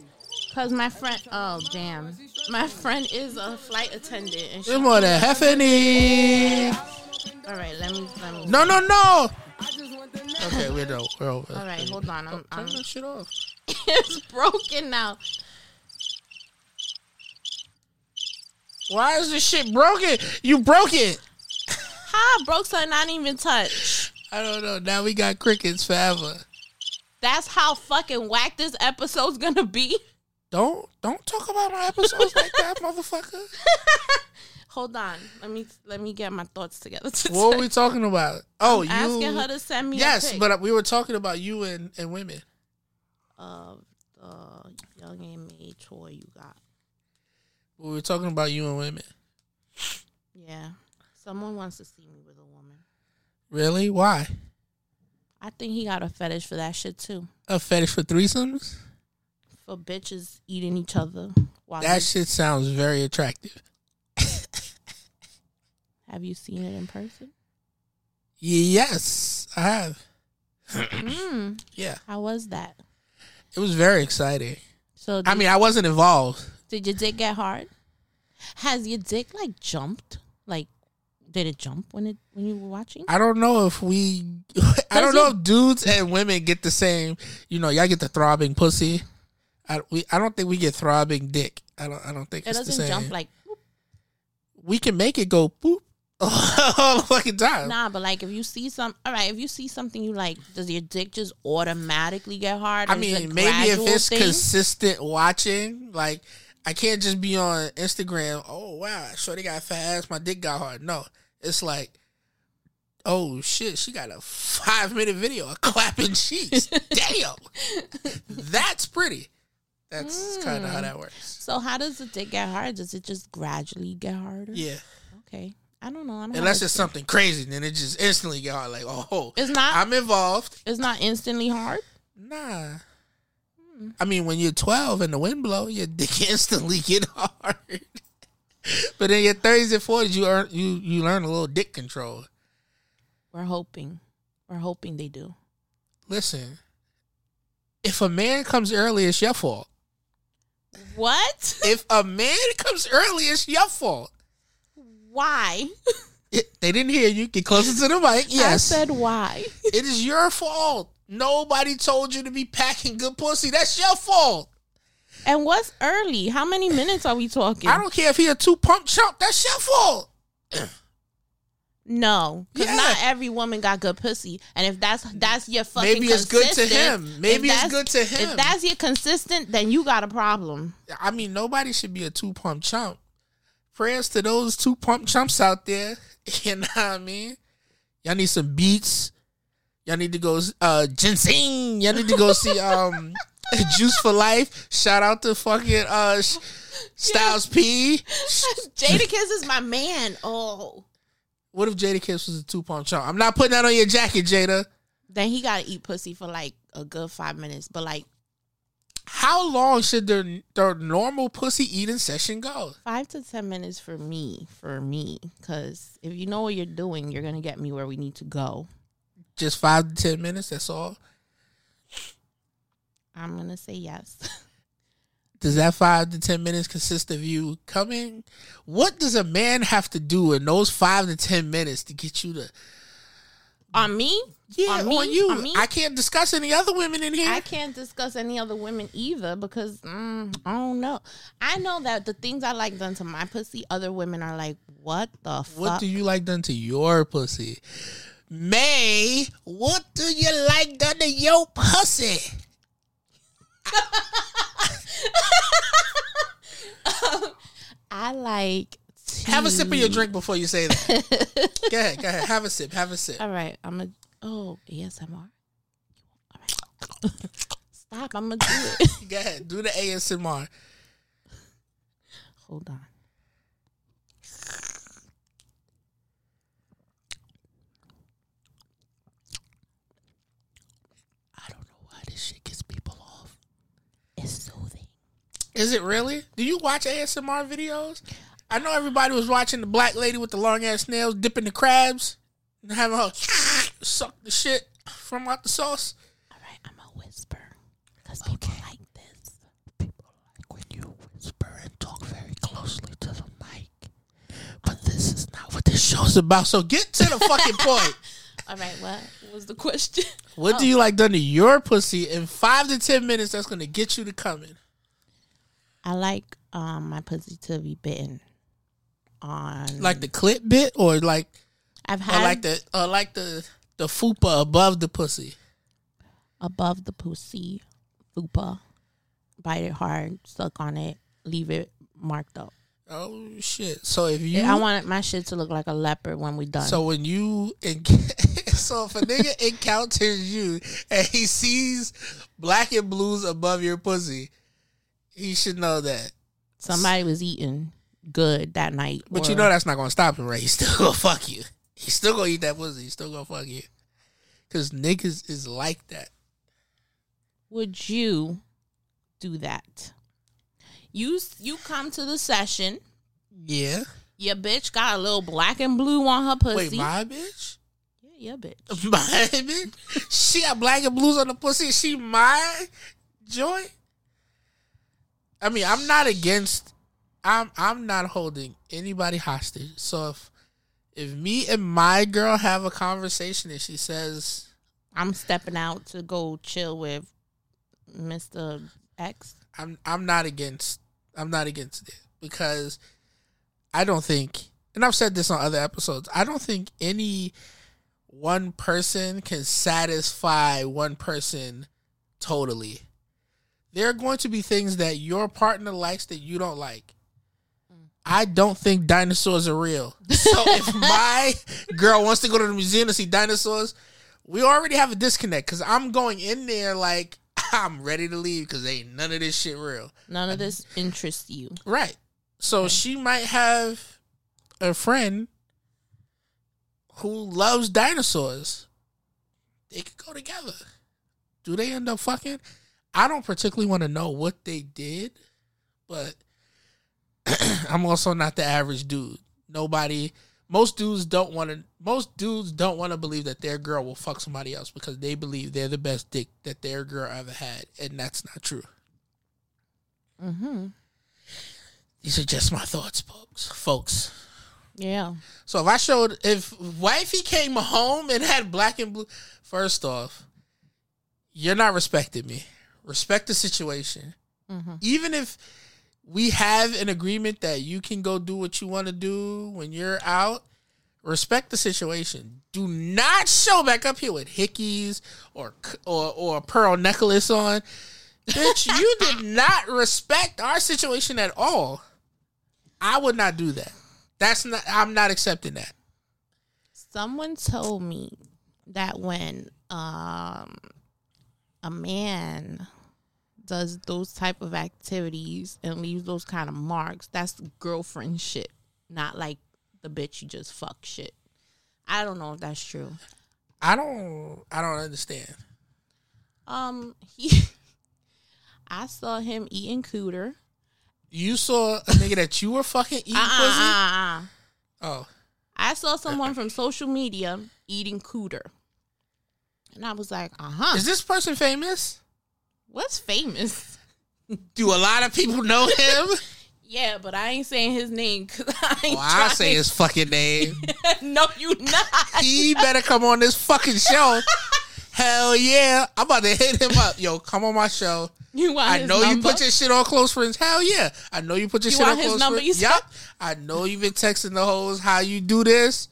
Cause my friend, oh damn, my friend is a flight attendant, and she. More than Heffany. All right, let me let me. No, no, no. I just want the next. Okay, we're, done. we're over. All right, hold on. I'm, Turn I'm that shit off. it's broken now. Why is this shit broken? You broke it. How I broke something I didn't even touch. I don't know. Now we got crickets forever. That's how fucking whack this episode's gonna be. Don't don't talk about our episodes like that, motherfucker. Hold on, let me let me get my thoughts together. What were we talking about? Oh, you asking her to send me. Yes, but we were talking about you and, and women. of the Young M.A. toy you got. We were talking about you and women. Yeah, someone wants to see me with a woman. Really? Why? I think he got a fetish for that shit too. A fetish for threesomes? For bitches eating each other. While That shit sounds very attractive. have you seen it in person? Yes, I have. mm, Yeah, how was that? it was very exciting. So I mean, I wasn't involved. did your dick get hard? Has your dick like jumped? Like, did it jump when it when you were watching? I don't know if we. I don't know if dudes and women get the same. You know, y'all get the throbbing pussy. I we. I don't think we get throbbing dick. I don't. I don't think It it's the doesn't same. jump like we can make it go boop all the fucking time. nah, but like if you see some, all right, if you see something you like, does your dick just automatically get hard? I Or is it a mean, maybe if it's thing? consistent watching, like I can't just be on Instagram. Oh wow, Shorty got fat ass, my dick got hard. No, it's like, oh shit, she got a five minute video of clapping cheeks. Damn, that's pretty. That's kind of how hmm. that works. So how does the dick get hard? Does it just gradually get harder? Yeah, Okay. I don't know. I don't unless it's something crazy, then it just instantly get hard. Like, oh, oh It's not. I'm involved. it's not instantly hard. Nah. Hmm. I mean, when you're 12 and the wind blow, your dick instantly get hard. but in your 30s and 40s, you earn, you you learn a little dick control. We're hoping. We're hoping they do. Listen, if a man comes early, it's your fault. What? If a man comes early, it's your fault. Why? It- they didn't hear you. Get closer to the mic. Yes, I said why. it is your fault. Nobody told you to be packing good pussy. That's your fault. And what's early? How many minutes are we talking? I don't care if he a two pump chump. That's your fault. No, because Yeah. not every woman got good pussy, and if that's that's your fucking Maybe it's good to him. Maybe it's good to him. If that's your consistent, then you got a problem. I mean, nobody should be a two pump chump. Prayers to those two pump chumps out there. You know what I mean? Y'all need some beats. Y'all need to go uh ginseng. Y'all need to go see um Juice for Life. Shout out to fucking uh Styles P. Jada Jadakiss is my man. Oh, What if Jadakiss was a two pump chump? I'm not putting that on your jacket, Jada. Then he gotta eat pussy for like a good five minutes. But like How long should their their normal pussy eating session go? five to ten minutes for me, for me. Cause if you know what you're doing, you're gonna get me where we need to go. Just five to ten minutes. That's all. I'm gonna say yes. Does that five to ten minutes consist of you coming? What does a man have to do in those five to ten minutes to get you to? on me? Yeah, On on, you. On me? I can't discuss any other women in here. I can't discuss any other women either because mm, I don't know. I know that the things I like done to my pussy, other women are like, "What the fuck? What do you like done to your pussy? May, what do you like done to your pussy? Um, I like. To... Have a sip of your drink before you say that. go ahead, go ahead. Have a sip. Have a sip. All right, I'm oh, a. Oh, ASMR. All right. Stop! I'm gonna do it. Go ahead. Do the ASMR. Hold on. I don't know why this shit gets people off. It's soothing. Is it really? Do you watch ASMR videos? I know everybody was watching the black lady with the long ass nails dipping the crabs and having her suck the shit from out the sauce. All right, I'm a whisper because people like this. People like when you whisper and talk very closely to the mic. But this is not what this show's about. So get to the fucking point. All right, what was the question? What do oh. you like done to your pussy in five to ten minutes that's gonna get you to coming? I like um my pussy to be bitten on. Like the clip bit or like I've had like the or like the the fupa above the pussy. above the pussy, fupa, bite it hard, suck on it, leave it marked up. Oh shit! So if you I want my shit to look like a leopard when we done. so when you so if a nigga encounters you and he sees black and blues above your pussy, he should know that. somebody was eating good that night. But or- you know that's not gonna stop him, right? He's still gonna fuck you. He's still gonna eat that pussy. He's still gonna fuck you. Cause niggas is like that. would you do that? You you come to the session. Yeah. Your bitch got a little black and blue on her pussy. Wait, my bitch? yeah, your bitch. My bitch? She got black and blues on the pussy. She my joint. I mean, I'm not against. I'm I'm not holding anybody hostage. So if if me and my girl have a conversation and she says, I'm stepping out to go chill with Mr. X. I'm I'm not against I'm not against it because I don't think and I've said this on other episodes, I don't think any one person can satisfy one person totally. There are going to be things that your partner likes that you don't like. Mm. I don't think dinosaurs are real. So if my girl wants to go to the museum to see dinosaurs, we already have a disconnect because I'm going in there like I'm ready to leave because ain't none of this shit real. None of this interests you. Right. So she might have a friend who loves dinosaurs. They could go together. Do they end up fucking? I don't particularly want to know what they did, but I'm also not the average dude. Nobody most dudes don't want to most dudes don't want to believe that their girl will fuck somebody else because they believe they're the best dick that their girl ever had and that's not true. Mm-hmm. These are just my thoughts, folks. Folks. Yeah. So if I showed if wifey came home and had black and blue, first off, you're not respecting me. Respect the situation. Mhm. Even if we have an agreement that you can go do what you want to do when you're out, respect the situation. Do not show back up here with hickeys or or or a pearl necklace on. Bitch, you did not respect our situation at all. I would not do that. That's not. I'm not accepting that. Someone told me that when um a man does those type of activities and leaves those kind of marks, that's girlfriend shit, not like the bitch you just fuck shit. I don't know if that's true. I don't. I don't understand. Um, he, I saw him eating cooter. You saw a nigga that you were fucking eating Uh-uh, pussy. uh-uh. Oh, I saw someone from social media eating cooter, and I was like, uh huh. is this person famous? What's famous? Do a lot of people know him? Yeah, but I ain't saying his name because I ain't. oh, I say his fucking name. no, you not. he better come on this fucking show. Hell yeah. I'm about to hit him up. Yo, come on my show. You want I know you put your shit on close friends. Hell yeah. I know you put your You shit on close number, friends. you Yup. I know you've been texting the hoes how you do this.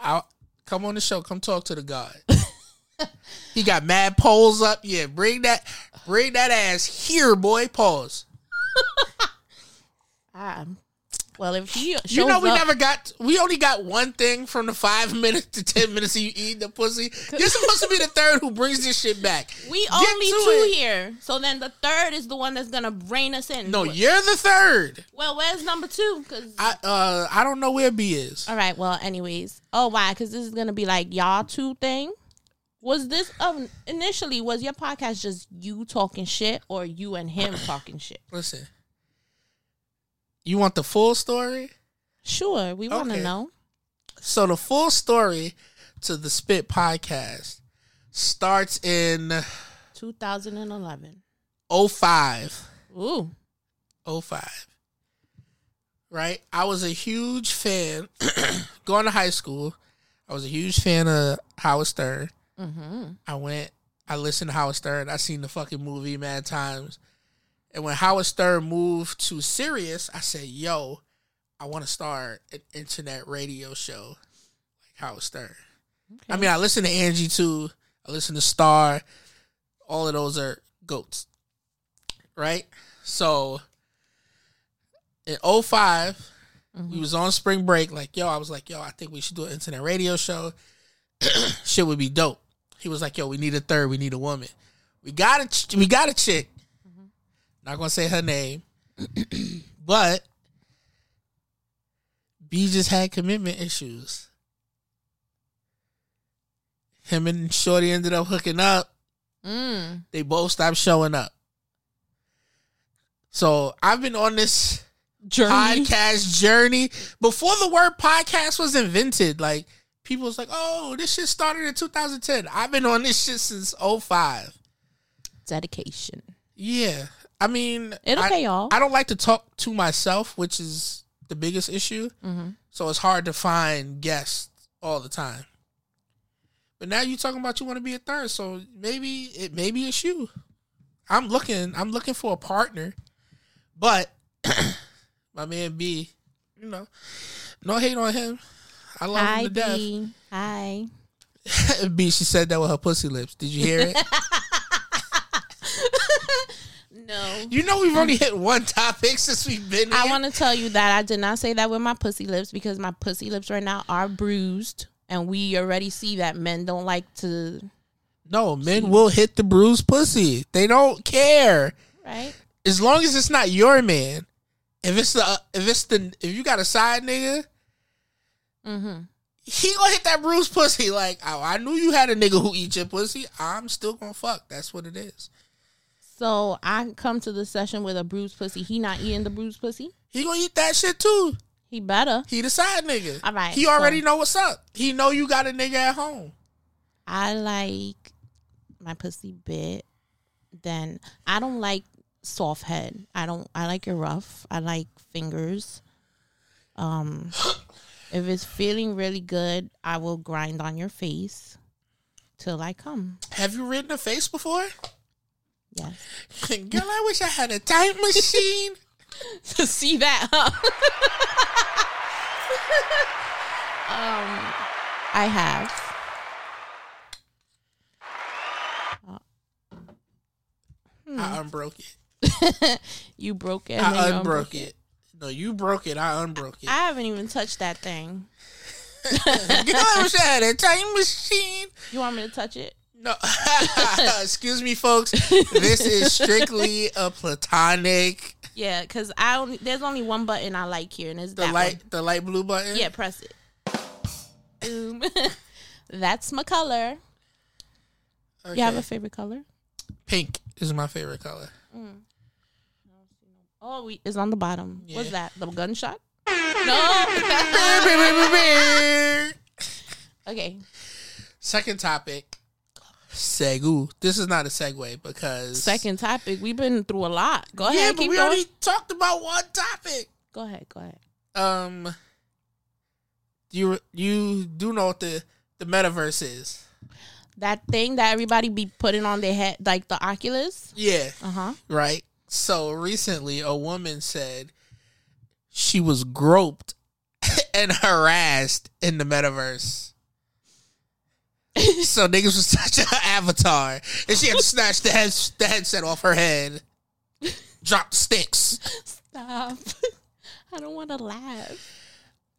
I'll come on the show. Come talk to the god. he got mad poles up. Yeah, bring that bring that ass here, boy. Pause. Ah, well, if he shows You know we up, never got we only got one thing from the five minutes to ten minutes of you eat the pussy. You're supposed to be the third who brings this shit back. we Get only two it. here. So then the third is the one that's gonna rein us in. No, you're the third. Well, where's number two? Because I uh I don't know where B is. all right. Well, anyways. Oh, why? Because this is gonna be like y'all two thing. Was this um initially was your podcast just you talking shit or you and him talking shit? Listen. You want the full story? Sure, we want to Okay. know. So the full story to the Spit podcast starts in 2011. 05. Ooh, 05. Right? I was a huge fan going to high school. I was a huge fan of Howard Stern. Mm-hmm. I went, I listened to Howard Stern. I seen the fucking movie mad times. And when Howard Stern moved to Sirius, I said, yo, I want to start an internet radio show like Howard Stern. I mean, I listen to Angie too. I listen to Star. All of those are goats. Right? So in 5 we was on spring break. Like, yo, I was like, yo, I think we should do an internet radio show. Shit would be dope. He was like, yo, we need a third. We need a woman. We got a ch- we got a chick. Not gonna say her name, but B just had commitment issues. Him and Shorty ended up hooking up. mm. They both stopped showing up. So I've been on this journey. podcast journey before the word podcast was invented. Like people was like, "Oh, this shit started in 2010." I've been on this shit since 05. Dedication. Yeah, I mean, It'll I, pay off. I don't like to talk to myself, which is the biggest issue. Mm-hmm. So it's hard to find guests all the time. But now you're talking about you want to be a third, so maybe it maybe it's you. I'm looking. I'm looking for a partner, but my man B, you know, no hate on him. I love Hi, him to death. B. Hi. B, she said that with her pussy lips. Did you hear it? No. you know we've only hit one topic since we've been here. I want to tell you that I did not say that with my pussy lips because my pussy lips right now are bruised, and we already see that men don't like to. no, men will hit the bruised pussy. They don't care. Right? as long as it's not your man. If it's the uh, if it's the if you got a side nigga, Mm-hmm. he gonna hit that bruised pussy. Like oh, I knew you had a nigga who eat your pussy. I'm still gonna fuck. That's what it is. So I come to the session with a bruised pussy. He not eating the bruised pussy. He gonna eat that shit too. He better. He the side nigga. All right, He already so- know what's up. He know you got a nigga at home. I like my pussy bit. Then I don't like soft head. I don't. I like it rough. I like fingers. Um, if it's feeling really good, I will grind on your face till I come. Have you ridden a face before? Yes. Girl, I wish I had a time machine. to see that. Huh? um, I have. I unbroke it. You broke it. I you unbroke it. No, you broke it. I unbroke it. I haven't even touched that thing. Girl, I wish I had a time machine. You want me to touch it? No, excuse me, folks. This is strictly a platonic. Yeah, because I only there's only one button I like here, and it's The that light, one. the light blue button. Yeah, press it. Boom. That's my color. Okay. You have a favorite color? Pink is my favorite color. Mm. Oh, we is on the bottom. What's that? The gunshot? No. okay. Second topic. Segu. This is not a segue because Second topic. We've been through a lot. Go ahead. Yeah, but we going. already talked about one topic. Go ahead. Go ahead. Um, you you do know what the the metaverse is? That thing that everybody be putting on their head, like the Oculus. Yeah, Uh huh. right. So recently, a woman said she was groped and harassed in the metaverse. so niggas was touching her avatar, and she had to snatch the head the headset off her head, drop sticks. Stop. I don't want to laugh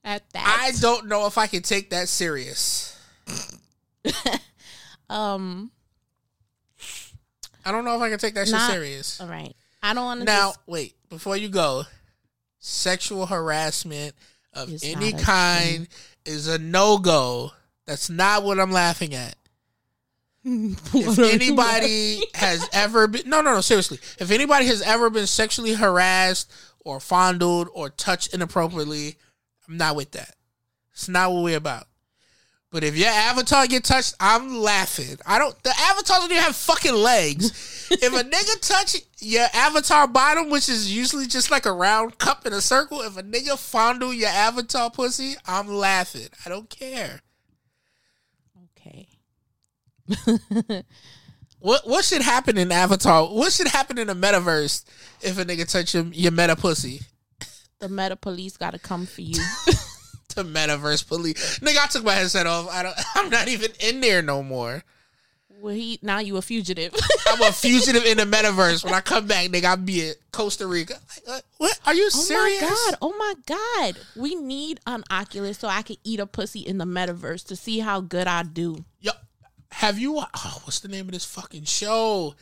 at that. I don't know if I can take that serious. um. I don't know if I can take that shit Not- serious. All right. I don't want to. Now, wait, before you go, sexual harassment of Is any kind is a no go. That's not what I'm laughing at. If anybody has ever been no no no seriously, if anybody has ever been sexually harassed or fondled or touched inappropriately, I'm not with that. It's not what we're about. But if your avatar get touched, I'm laughing. I don't. The avatar don't even have fucking legs. if a nigga touch your avatar bottom, which is usually just like a round cup in a circle, if a nigga fondle your avatar pussy, I'm laughing. I don't care. okay. What what should happen in Avatar? What should happen in the metaverse if a nigga touch your, your meta pussy? The meta police got to come for you. The metaverse police. Nigga, I took my headset off. I don't. I'm not even in there no more. well, he now you a fugitive. I'm a fugitive in the metaverse. When I come back, nigga, I'll be at Costa Rica. Like, uh, what? Are you Oh serious? Oh my god! Oh my god! We need an Oculus so I can eat a pussy in the metaverse to see how good I do. Yo, have you? Oh, what's the name of this fucking show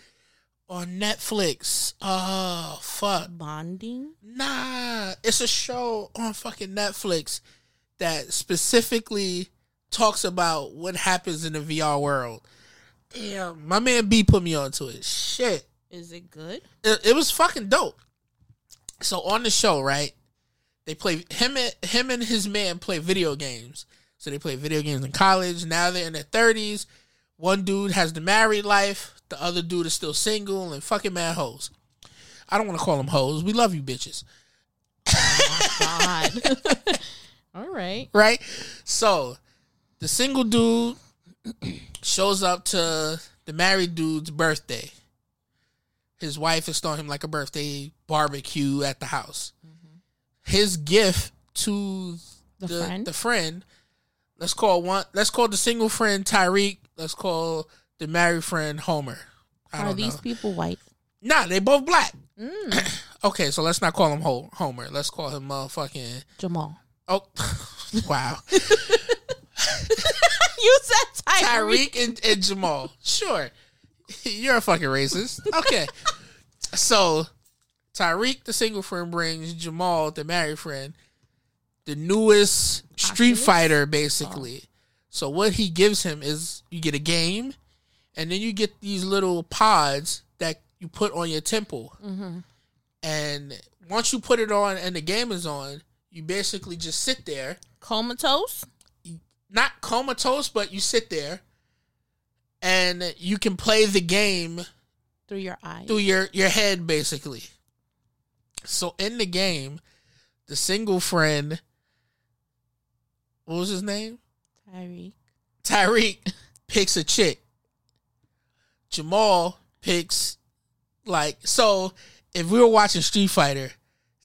on Netflix? Oh fuck. Bonding. Nah, it's a show on fucking Netflix that specifically talks about what happens in the VR world. Damn, my man B put me onto it. Shit, Is it good? it, it was fucking dope. So on the show, right? They play him and him and his man play video games. So they play video games in college. Now they're in their thirties. One dude has the married life. The other dude is still single and fucking mad hoes. I don't want to call them hoes. We love you, bitches. Oh God. All right. right? So the single dude shows up to the married dude's birthday. His wife is throwing him like a birthday barbecue at the house. His gift to The the, friend? the friend, let's call one. Let's call the single friend Tyreek. Let's call the married friend Homer. I Are these know. people white? Nah, they both black. Mm. Okay, so let's not call him Homer. Let's call him motherfucking. Jamal. Oh, wow. you said Tyreek. Tyreek and, and Jamal. Sure. You're a fucking racist. Okay. so Tyreek, the single friend, brings Jamal, the married friend, the newest Street Oculus? Fighter, basically. So what he gives him is you get a game, and then you get these little pods that you put on your temple. Mm-hmm. And once you put it on and the game is on, you basically just sit there Comatose. not comatose, but you sit there and you can play the game Through your eyes. through your, your head, basically. So in the game, the single friend, what was his name? Tyreek. Tyreek picks a chick. Jamal picks, like, so if we were watching Street Fighter,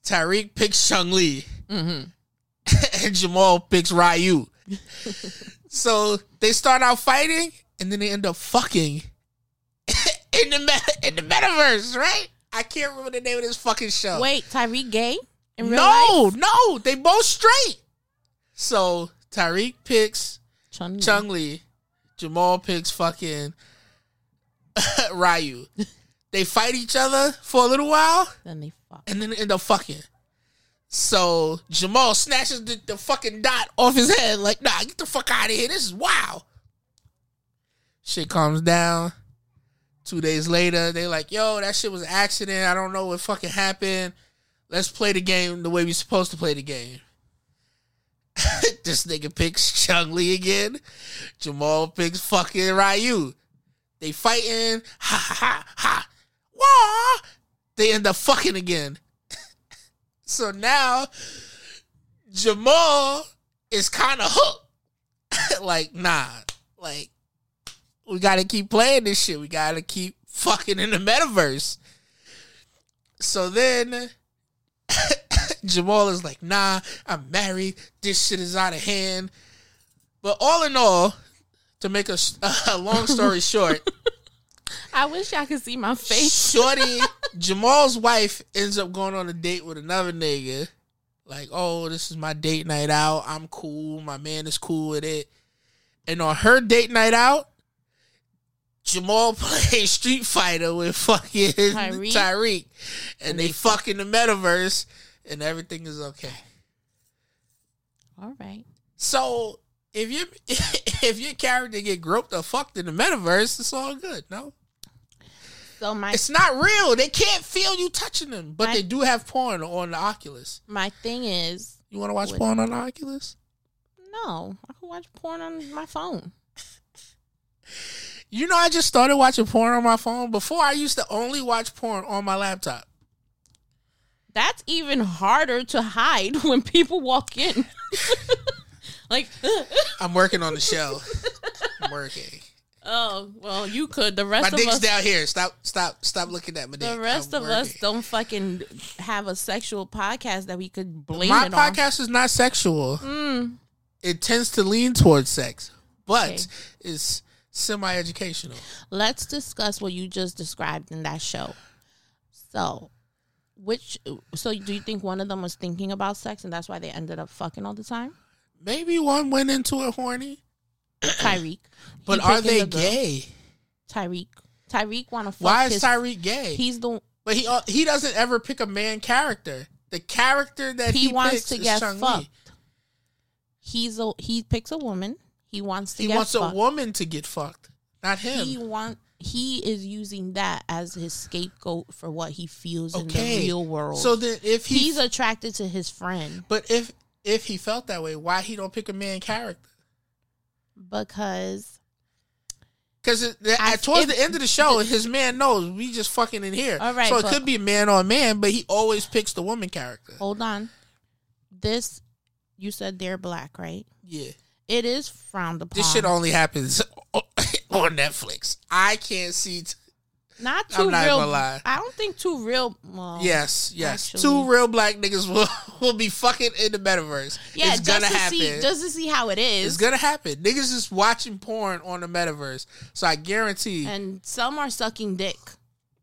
Tyreek picks Chun-Li. Mm-hmm. and Jamal picks Ryu. so they start out fighting, and then they end up fucking in the meta- in the metaverse, right? I can't remember the name of this fucking show. Wait, Tyreek gay? In real life? no, no, they both straight. So Tyreek picks Chun. Chun-Li. Jamal picks fucking Ryu. They fight each other for a little while, Then they fuck. and then end up fucking. So Jamal snatches the, the fucking dot off his head, like, nah, get the fuck out of here. This is wild. Shit calms down. Two days later, they like, yo, that shit was an accident. I don't know what fucking happened. Let's play the game the way we supposed to play the game. this nigga picks Chun-Li again. Jamal picks fucking Ryu. They fighting. Ha ha ha ha. Wah! They end up fucking again. So now Jamal is kind of hooked. like, nah. Like, we gotta keep playing this shit. We gotta keep fucking in the metaverse. So then Jamal is like, nah, I'm married. This shit is out of hand. But all in all, to make a, a long story short, I wish y'all could see my face. Shorty, Jamal's wife ends up going on a date with another nigga. Like, oh, this is my date night out. I'm cool. My man is cool with it. And on her date night out, Jamal plays Street Fighter with fucking Tyreek, Tyreek. and, they, fuck in the metaverse, and everything is okay. All right. So if you if your character get groped or fucked in the metaverse, it's all good. No, So my it's not real. They can't feel you touching them, but My- they do have porn on the Oculus. my thing is You want to watch porn on the Oculus? no, I can watch porn on my phone. You know, I just started watching porn on my phone. Before, I used to only watch porn on my laptop. That's even harder to hide when people walk in. like, I'm working on the show. I'm working. Oh well, you could. The rest My of dick's us, down here. Stop, stop, stop looking at my dick. the rest I'm of us don't fucking have a sexual podcast that we could blame My it on. podcast is not sexual. Mm, It tends to lean towards sex, but Okay. it's semi-educational. let's discuss what you just described in that show. So, which so do you think one of them was thinking about sex and that's why they ended up fucking all the time? Maybe one went into it horny, Tyreek, but He are they gay? Tyreek, Tyreek want to fuck. Why is Tyreek gay? He's the but he uh, he doesn't ever pick a man character. The character that he, he wants to get fucked. He's a he picks a woman. He wants to He wants fucked. a woman to get fucked, not him. He want he is using that as his scapegoat for what he feels in the real world. so then, if he, he's attracted to his friend but if if he felt that way, why he don't pick a man character? Because Because towards if- the end of the show, his man knows we just fucking in here. All right, so it could be man on man, but he always picks the woman character. hold on. This you said they're black, right? Yeah, It is frowned upon. this shit only happens on Netflix. I can't see. T- not too I'm not real. gonna lie. I don't think too real. Well, yes, yes. actually- Two real black niggas will will be fucking in the metaverse. yeah, it's just gonna to happen. see, just to see how it is. it's gonna happen. Niggas is watching porn on the metaverse, so I guarantee. and some are sucking dick,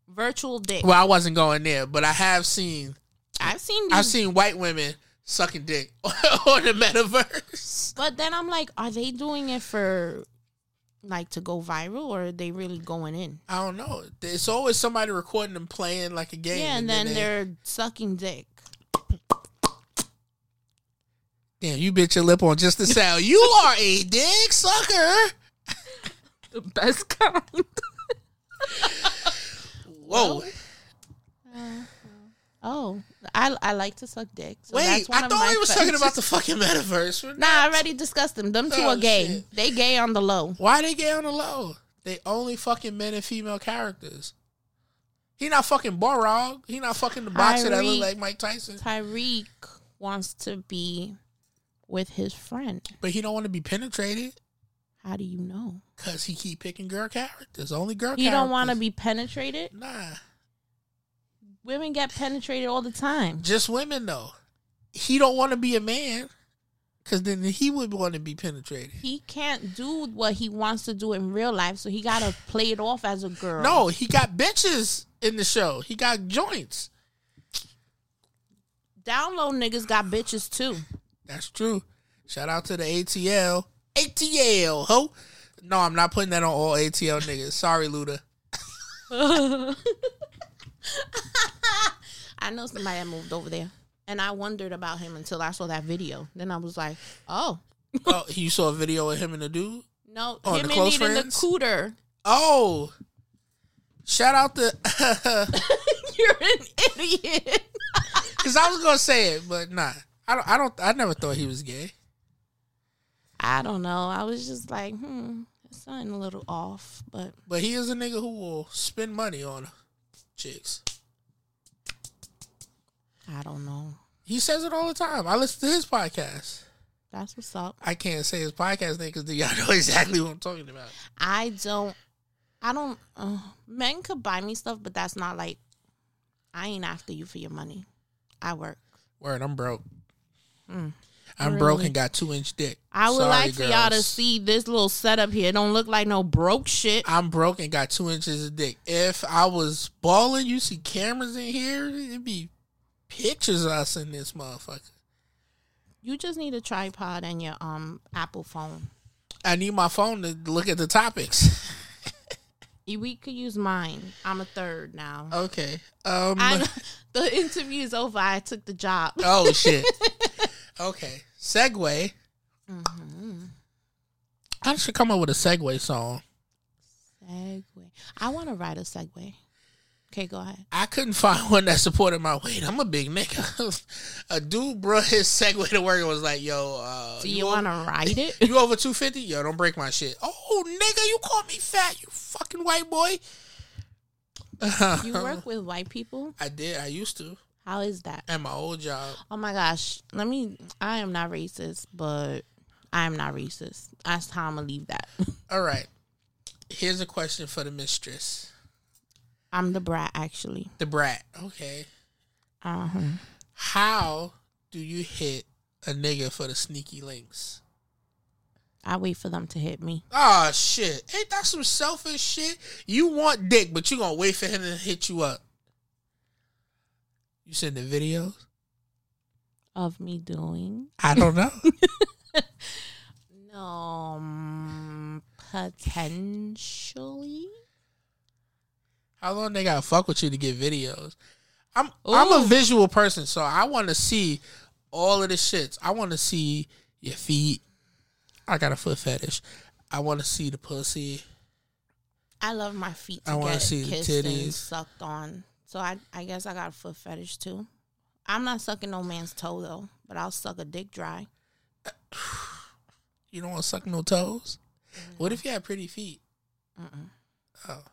virtual dick. well, I wasn't going there, but I have seen I've seen. I've seen white women sucking dick on the metaverse. But then I'm like, are they doing it for like to go viral or are they really going in? I don't know. It's always somebody recording them playing like a game. yeah, and then they- they're sucking dick. damn. You bit your lip on just the sound. You are a dick sucker. The best kind. Whoa. Oh, I I like to suck dick. So Wait, I thought we was talking about the fucking metaverse. We're Nah, I already discussed them. Them two Oh, are gay. shit. They gay on the low. Why they gay on the low? They only fucking men and female characters. He not fucking Balrog. He not fucking the boxer that look like Mike Tyson. Tyreek wants to be with his friend. But he don't want to be penetrated How do you know? because he keep picking girl characters. Only girl He characters. don't want to be penetrated. Nah. Women get penetrated all the time. Just women though. He don't want to be a man because then he would want to be penetrated. He can't do what he wants to do in real life, so he gotta play it off as a girl. No, he got bitches in the show. He got joints. download niggas got bitches too. That's true. Shout out to the ATL. ATL, ho. No, I'm not putting that on all ATL niggas. Sorry, Luda. I know somebody that moved over there, And I wondered about him until I saw that video. Then I was like, oh, oh, you saw a video of him and the dude. no, Oh, him the and needing the cooter. Oh, shout out to You're an idiot. because I was gonna say it, but nah. I don't. I don't. I never thought he was gay. I don't know. I was just like, hmm, it's something a little off. But But he is a nigga who will spend money on chicks. I don't know. He says it all the time. I listen to his podcast. That's what's up. I can't say his podcast name because y'all know exactly what I'm talking about. I don't. I don't. Uh, men could buy me stuff, but that's not like. I ain't after you for your money. I work. Word, I'm broke. Mm. I'm Really? broke and got two inch dick. I would Sorry, like for y'all to see this little setup here. It don't look like no broke shit. I'm broke and got two inches of dick. If I was balling, you see cameras in here, it'd be pictures of us in this motherfucker. You just need a tripod and your um Apple phone. I need my phone to look at the topics. We could use mine. I'm a third now. okay. Um. I, the interview is over. I took the job. oh shit. Okay. Segway. Mm-hmm. I should come up with a Segway song. Segway. I want to ride a Segway. Okay, go ahead. I couldn't find one that supported my weight. I'm a big nigga. a dude brought his Segway to work and was like, "Yo, uh, Do you, over- want to ride it? You over 250? Yo, don't break my shit. Oh, nigga, you call me fat, you fucking white boy. you work with white people? I did. I used to How is that? at my old job. Oh my gosh. Let me. I am not racist, but I am not racist. That's how I'm gonna leave that. All right. Here's a question for the mistress, I'm the brat, actually. the brat. Okay. Uh huh. How do you hit a nigga for the sneaky links? I wait for them to hit me. Oh shit! Ain't that some selfish shit? You want dick, but you gonna wait for him to hit you up. You send the videos? Of me doing I don't know. no um, potentially. How long they gotta fuck with you to get videos? I'm I'm a visual person, so I want to see all of the shits. I want to see your feet. I got a foot fetish. I want to see the pussy. I love my feet I to wanna get see the titties. sucked on. So I, I guess I got a foot fetish too. I'm not sucking no man's toe though, but I'll suck a dick dry. You don't want to suck no toes. What if you had pretty feet? Oh.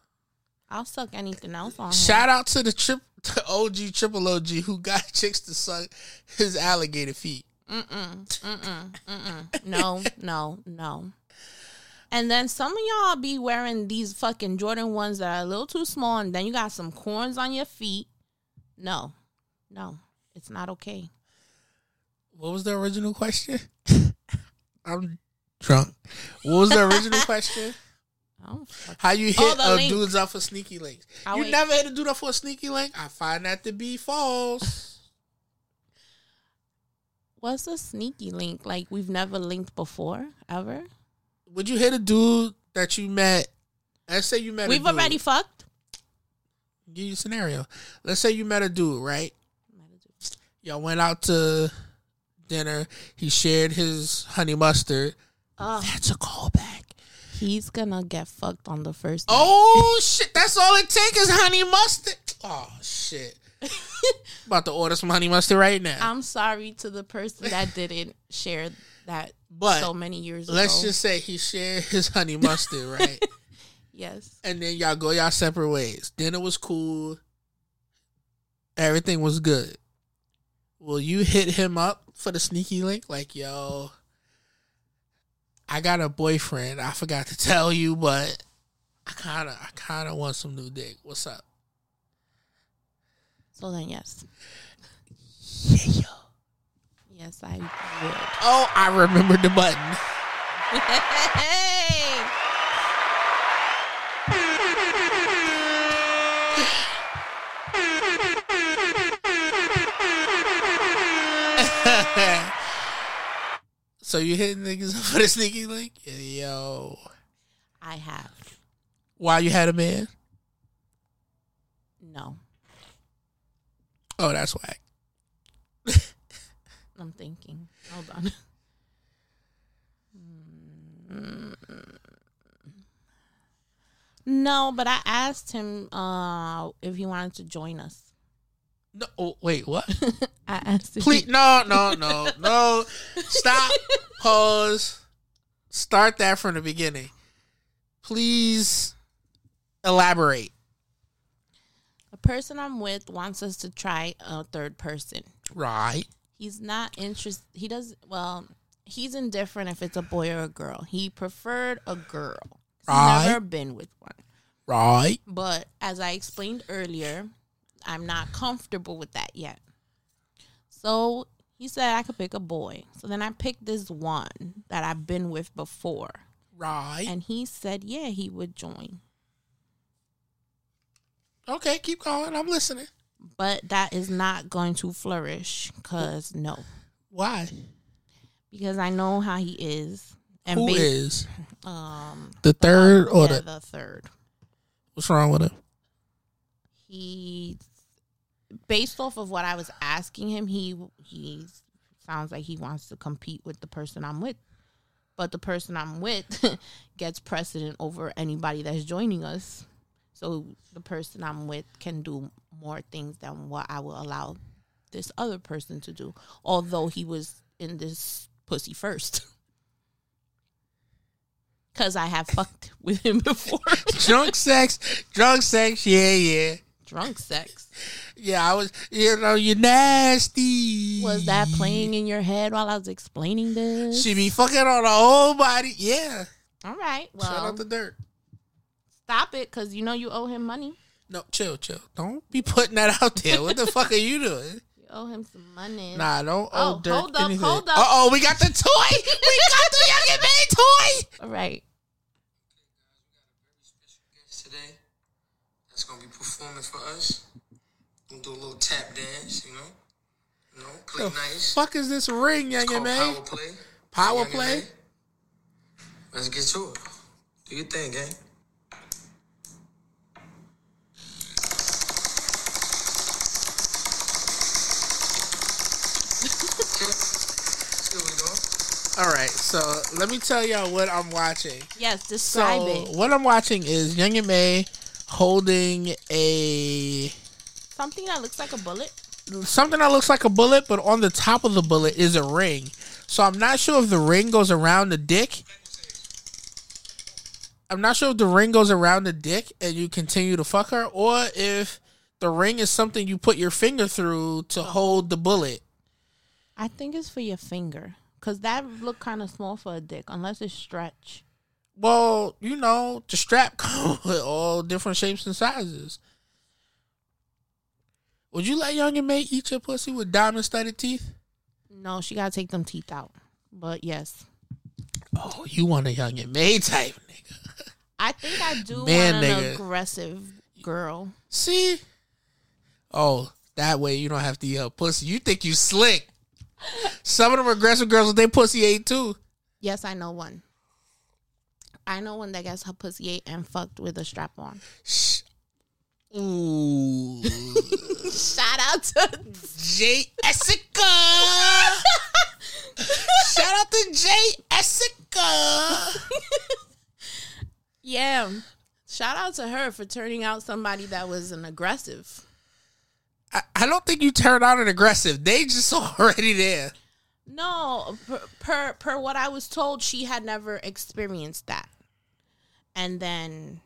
I'll suck anything else on him. Shout out to the trip to OG Triple OG who got chicks to suck his alligator feet. Mm-mm, mm-mm, mm-mm. No, no, no. And then some of y'all be wearing these fucking Jordan ones that are a little too small, and then you got some corns on your feet. No, no, it's not okay. What was the original question? I'm drunk. What was the original question? I How you hit Oh, a link. dudes up for sneaky links? I'll you wait. never hit a dude up for a sneaky link? I find that to be false. What's a sneaky link? Like we've never linked before, ever. Would you hit a dude that you met? Let's say you met. We've a dude. already fucked. give you a scenario. Let's say you met a dude, right? Y'all went out to dinner. He shared his honey mustard. Oh, That's a callback. he's gonna get fucked on the first. date. Oh shit! That's all it takes is honey mustard. Oh shit! About to order some honey mustard right now. I'm sorry to the person that didn't share that But so many years Let's ago. just say he shared his honey mustard, right? yes. and then y'all go y'all separate ways. Dinner was cool. Everything was good. Will you hit him up for the sneaky link? Like, yo, I got a boyfriend. I forgot to tell you, but I kinda I kinda want some new dick. What's up? So then, yes, Yeah. Yes, I would. Oh, I remembered the button. Hey! so you hitting niggas for the sneaky link? Yo. I have While you had a man? no. Oh, that's whack. I'm thinking. Hold on. No, but I asked him uh, if he wanted to join us. No, oh, wait, what? I asked him. Please, no, no, no, no. Stop. Pause. Start that from the beginning. Please elaborate. The person I'm with wants us to try a third person. Right. He's not interested. He does well. He's indifferent if it's a boy or a girl. He preferred a girl. He's Right. never been with one. Right. But as I explained earlier, I'm not comfortable with that yet. So he said I could pick a boy. So then I picked this one that I've been with before. Right. And he said, yeah, he would join. Okay, keep going. I'm listening. But that is not going to flourish because no. Why? Because I know how he is. And Who bas- is um the third or yeah, the the third. what's wrong with him? he based off of what I was asking him, he he sounds like he wants to compete with the person I'm with. But the person I'm with gets precedent over anybody that's joining us. So the person I'm with can do more things than what I will allow this other person to do. Although he was in this pussy first. Cause I have fucked with him before. drunk sex, drunk sex. Yeah, yeah, Drunk sex. yeah. I was, you know, you nasty. Was that playing in your head while I was explaining this? She be fucking on the whole body. Yeah. All right. Shout Well, out the dirt. stop it because you know you owe him money. No, chill, chill. Don't be putting that out there. What the fuck are you doing? You owe him some money. Nah, don't Oh, owe dirt hold up, anything. hold up. Uh oh, we got the toy. We got the Young M.A toy. All right. guest today that's gonna be performing for us. Gonna do a little tap dance, you know. You know, play The nice. fuck is this ring, young It's and called made? power play. Power play? Let's get to it. Do your thing, gang. Okay. See what we doing. All right, so let me tell y'all what I'm watching. Yes, describe so it. what I'm watching is Young M.A holding a Something that looks like a bullet. something that looks like a bullet, but on the top of the bullet is a ring. So I'm not sure if the ring goes around the dick. I'm not sure if the ring goes around the dick and you continue to fuck her, or if the ring is something you put your finger through to hold the bullet. I think it's for your finger because that look kind of small for a dick unless it's stretch. Well, you know, the strap comes with all different shapes and sizes. Would you let Young M.A eat your pussy with diamond studded teeth? No, she gotta take them teeth out. But yes, Oh, you want a Young M.A type nigga. I think I do Man, want an nigga. aggressive girl. See? Oh, that way you don't have to eat her pussy. You think you slick. Some of them aggressive girls with their pussy ate too. Yes, I know one. I know one that gets her pussy ate and fucked with a strap on. Shh. Ooh. Shout out to Jay Essica. Shout out to Jay Essica. yeah. Shout out to her for turning out somebody that was an aggressive. I, I don't think you turned on an aggressive. They just already there. No, per, per per what I was told, she had never experienced that. And then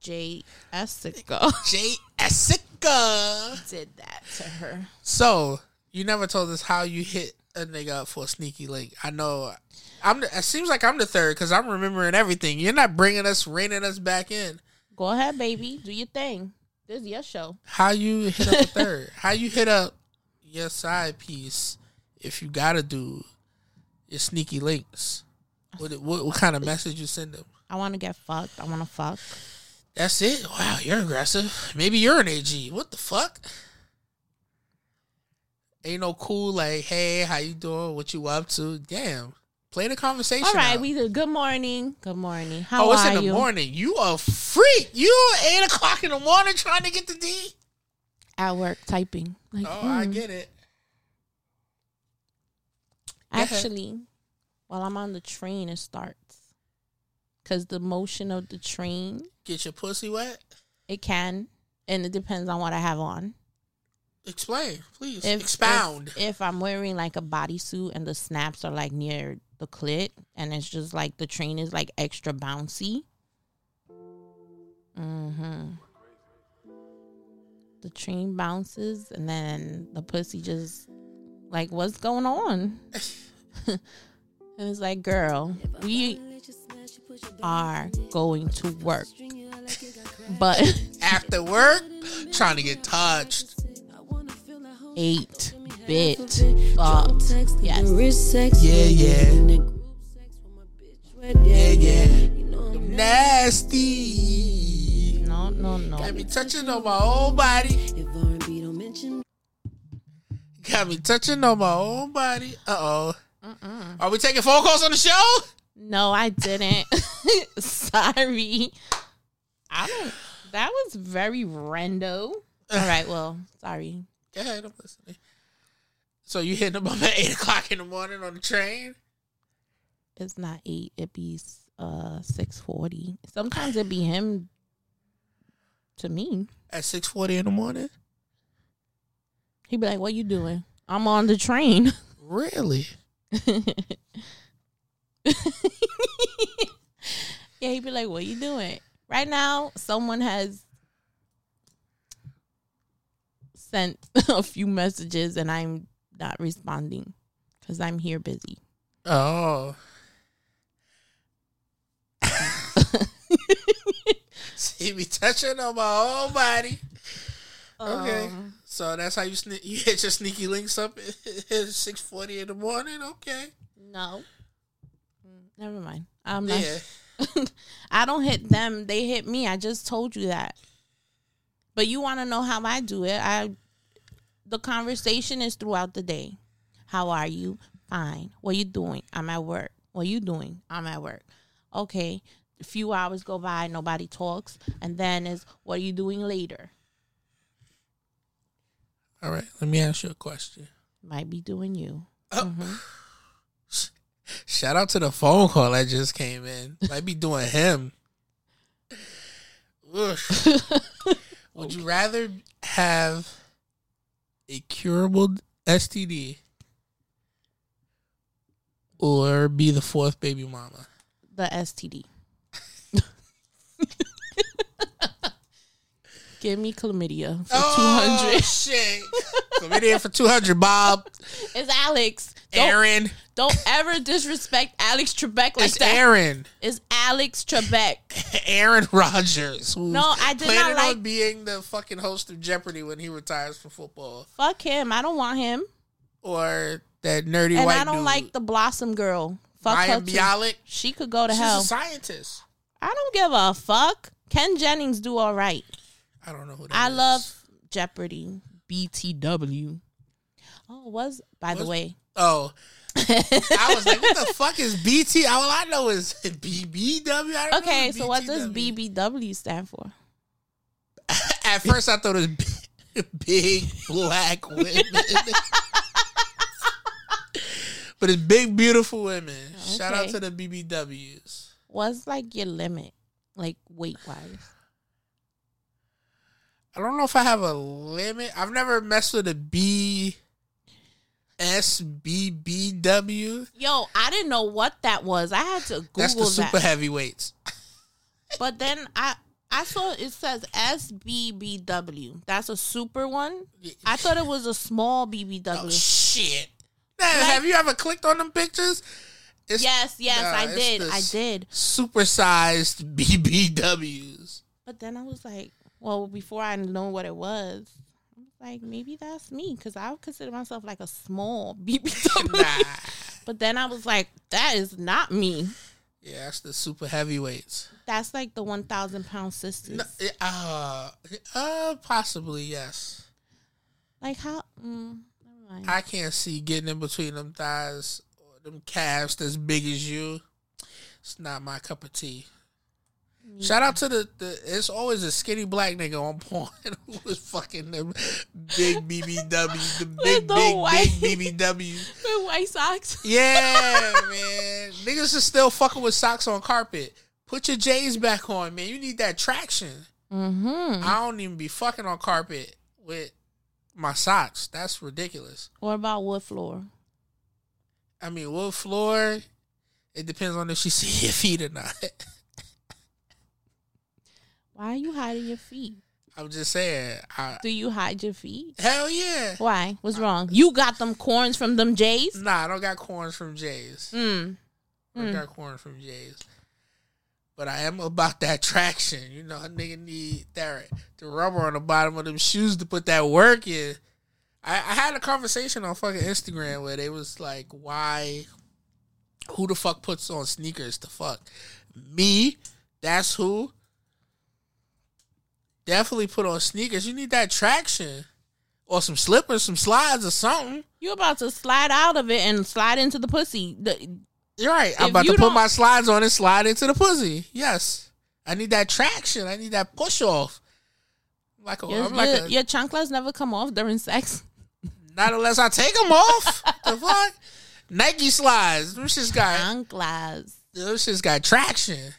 Jay Essica Jay Essica. did that to her. So you never told us how you hit a nigga up for a sneaky link. I know. I'm. The, it seems like I'm the third because I'm remembering everything. You're not bringing us, reining us back in. Go ahead, baby. Do your thing. This is your show. How you hit up a third? how you hit up your side piece? If you gotta do your sneaky links, what what, what kind of message you send them? I want to get fucked. I want to fuck. That's it. Wow, you're aggressive. Maybe you're an AG. What the fuck? Ain't no cool like, hey, how you doing? What you up to? Damn. Play the conversation. All right, out. we do. Good morning. Good morning. How oh, it's in the you? morning. You a freak. You eight o'clock in the morning trying to get the D. At work typing. Like, Oh, I mm. get it. Actually, while I'm on the train, it starts. Cause the motion of the train, Get your pussy wet. it can, and it depends on what I have on. Explain, please. If, Expound. If, if I'm wearing like a bodysuit and the snaps are like near the clit, and it's just like the train is like extra bouncy. Mm-hmm. The train bounces, and then the pussy just like, what's going on? and it's like, girl, we are going to work, but After work, trying to get touched. eight bit fucked. Yes. Yeah, yeah. Yeah, yeah. Nasty. No, no, no. Got me touching on my whole body. Don't mention Got me touching on my own body. Uh oh. Are we taking phone calls on the show? No, I didn't. Sorry. I don't. That was very rando. All right. Well, sorry. Go ahead, I'm listening. So you hitting them up at eight o'clock in the morning on the train? It's not eight. It be uh six forty. Sometimes it be him. To me, At six forty in the morning? he be like, "What you doing?" I'm on the train. Really? yeah, he'd be like, "What you doing?" Right now, someone has sent a few messages, and I'm not responding because I'm here busy. Oh. See me touching on my whole body. Okay. Um, So that's how you sne- you hit your sneaky links up at six forty in the morning. Okay. no, Mm, never mind. I'm Yeah. not. I don't hit them; they hit me. I just told you that. But you want to know how I do it? I the conversation is throughout the day. How are you? Fine. What are you doing? I'm at work. What are you doing? I'm at work. Okay. A few hours go by, nobody talks, and then is what are you doing later? All right. Let me ask you a question. Might be doing you. Oh. Mm-hmm. Shout out to the phone call that just came in. Might be doing him. Would you rather have a curable STD or be the fourth baby mama? The STD. Give me chlamydia for oh, two Oh hundred. shit! Chlamydia for two hundred, Bob. It's Alex. Don't, Aaron, don't ever disrespect Alex Trebek like it's that. Aaron. It's Alex Trebek. Aaron Rodgers. No, I did not like- on being the fucking host of Jeopardy when he retires from football, Fuck him. I don't want him. or that nerdy And white I don't dude, like the Blossom girl. Fuck her Ryan too. Bialik. She could go to She's hell. a scientist. I don't give a fuck. Ken Jennings do all right. I don't know who that I is. love Jeopardy. BTW. Oh, was by the way. Oh, I was like, what the fuck is BT? All I know is BBW. I don't Okay, so what does BBW stand for? At first, I thought it was big, big black women. but it's big, beautiful women. Shout out to the BBWs. What's like your limit, like weight wise? I don't know if I have a limit. I've never messed with a B S B B W. Yo, I didn't know what that was. I had to Google That's the super that. heavyweights. But then I I saw it says SBBW. That's a super one. I thought it was a small BBW. Oh shit! Nah, have you ever clicked on them pictures? It's yes, yes, nah, I did. I did. Supersized BBWs. But then I was like, well, before I know what it was like, maybe that's me because I would consider myself like a small BBW. Nah. But then I was like, that is not me. Yeah, that's the super heavyweights. That's like the one thousand pound sisters. No, uh, uh, possibly yes. Like how? Mm, never mind. I can't see getting in between them thighs or them calves that's big as you. It's not my cup of tea. Shout out to the, the it's always a skinny black nigga on porn who was fucking them big BBW, the big, the big, white- big BBW. With white socks. Yeah, man. Niggas is still fucking with socks on carpet. Put your J's back on, man. You need that traction. Mm-hmm. I don't even be fucking on carpet with my socks. That's ridiculous. What about wood floor? I mean, wood floor, it depends on if she see your feet or not. Why are you hiding your feet? I'm just saying. I, Do you hide your feet? hell yeah. Why? What's wrong? You got them corns from them J's? Nah, I don't got corns from Jay's. Mm. I don't got corns from Jay's. But I am about that traction. You know, a nigga need that the rubber on the bottom of them shoes to put that work in. I, I had a conversation on fucking Instagram where they was like, why who the fuck puts on sneakers to fuck? Me, that's who. Definitely put on sneakers. You need that traction. Or some slippers, some slides or something. You're about to slide out of it and slide into the pussy. The, You're right. I'm about to put my slides on and slide into the pussy. Yes. I need that traction. I need that push off. Like a, your, I'm like your, a, your chanclas never come off during sex. not unless I take them off. the fuck? Nike slides. Them shit's got Chanclas. them shit's got traction.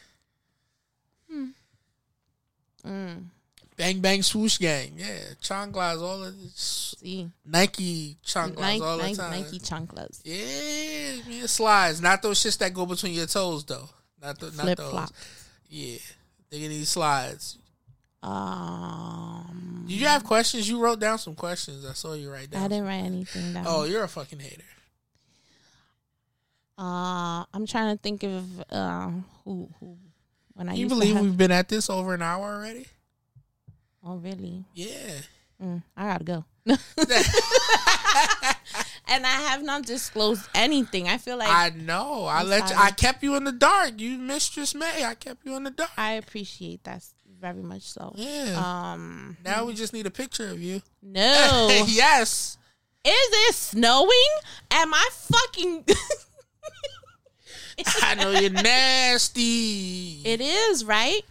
Hmm. Mm. Bang bang swoosh gang. Yeah. Chanclas all of this. See, Nike chanclas Nike, all the Nike, time. Nike chanclas. Yeah, man, slides. Not those shits that go between your toes though. Not, th- not Flip those. flop. Yeah. They get these slides. Um, Did you have questions? You wrote down some questions. I saw you write down. I didn't write anything down. Oh, you're a fucking hater. Uh, I'm trying to think of uh, who who when I you believe have- we've been at this over an hour already? Oh, really? Yeah. Mm, I gotta go. and I have not disclosed anything. I feel like I know. I I'm let you. I kept you in the dark. You mistress May. I kept you in the dark. I appreciate that very much. So, yeah. um, now we just need a picture of you. no, yes. is it snowing? Am I fucking? I know you're nasty. it is right.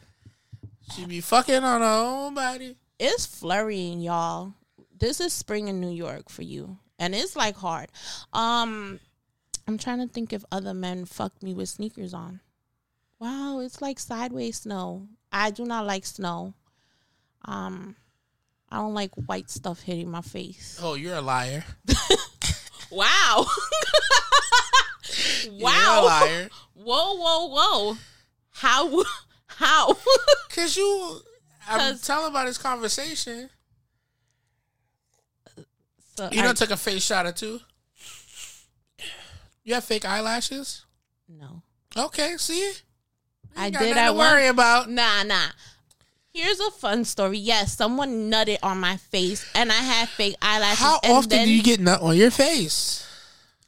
She be fucking on her own body. It's flurrying, y'all. This is spring in New York for you, and it's like hard. Um, I'm trying to think if other men fucked me with sneakers on. Wow, it's like sideways snow. I do not like snow. Um, I don't like white stuff hitting my face. Oh, you're a liar. Wow. You're a wow. liar. Whoa, whoa, whoa. How? How? Cause you, I'm telling about this conversation. so You I- done took a face shot or two. You have fake eyelashes. no. Okay, see. I did. I to worry about. Nah, nah. Here's a fun story. Yes, someone nutted on my face, and I had fake eyelashes. How often then, do you get nut on your face?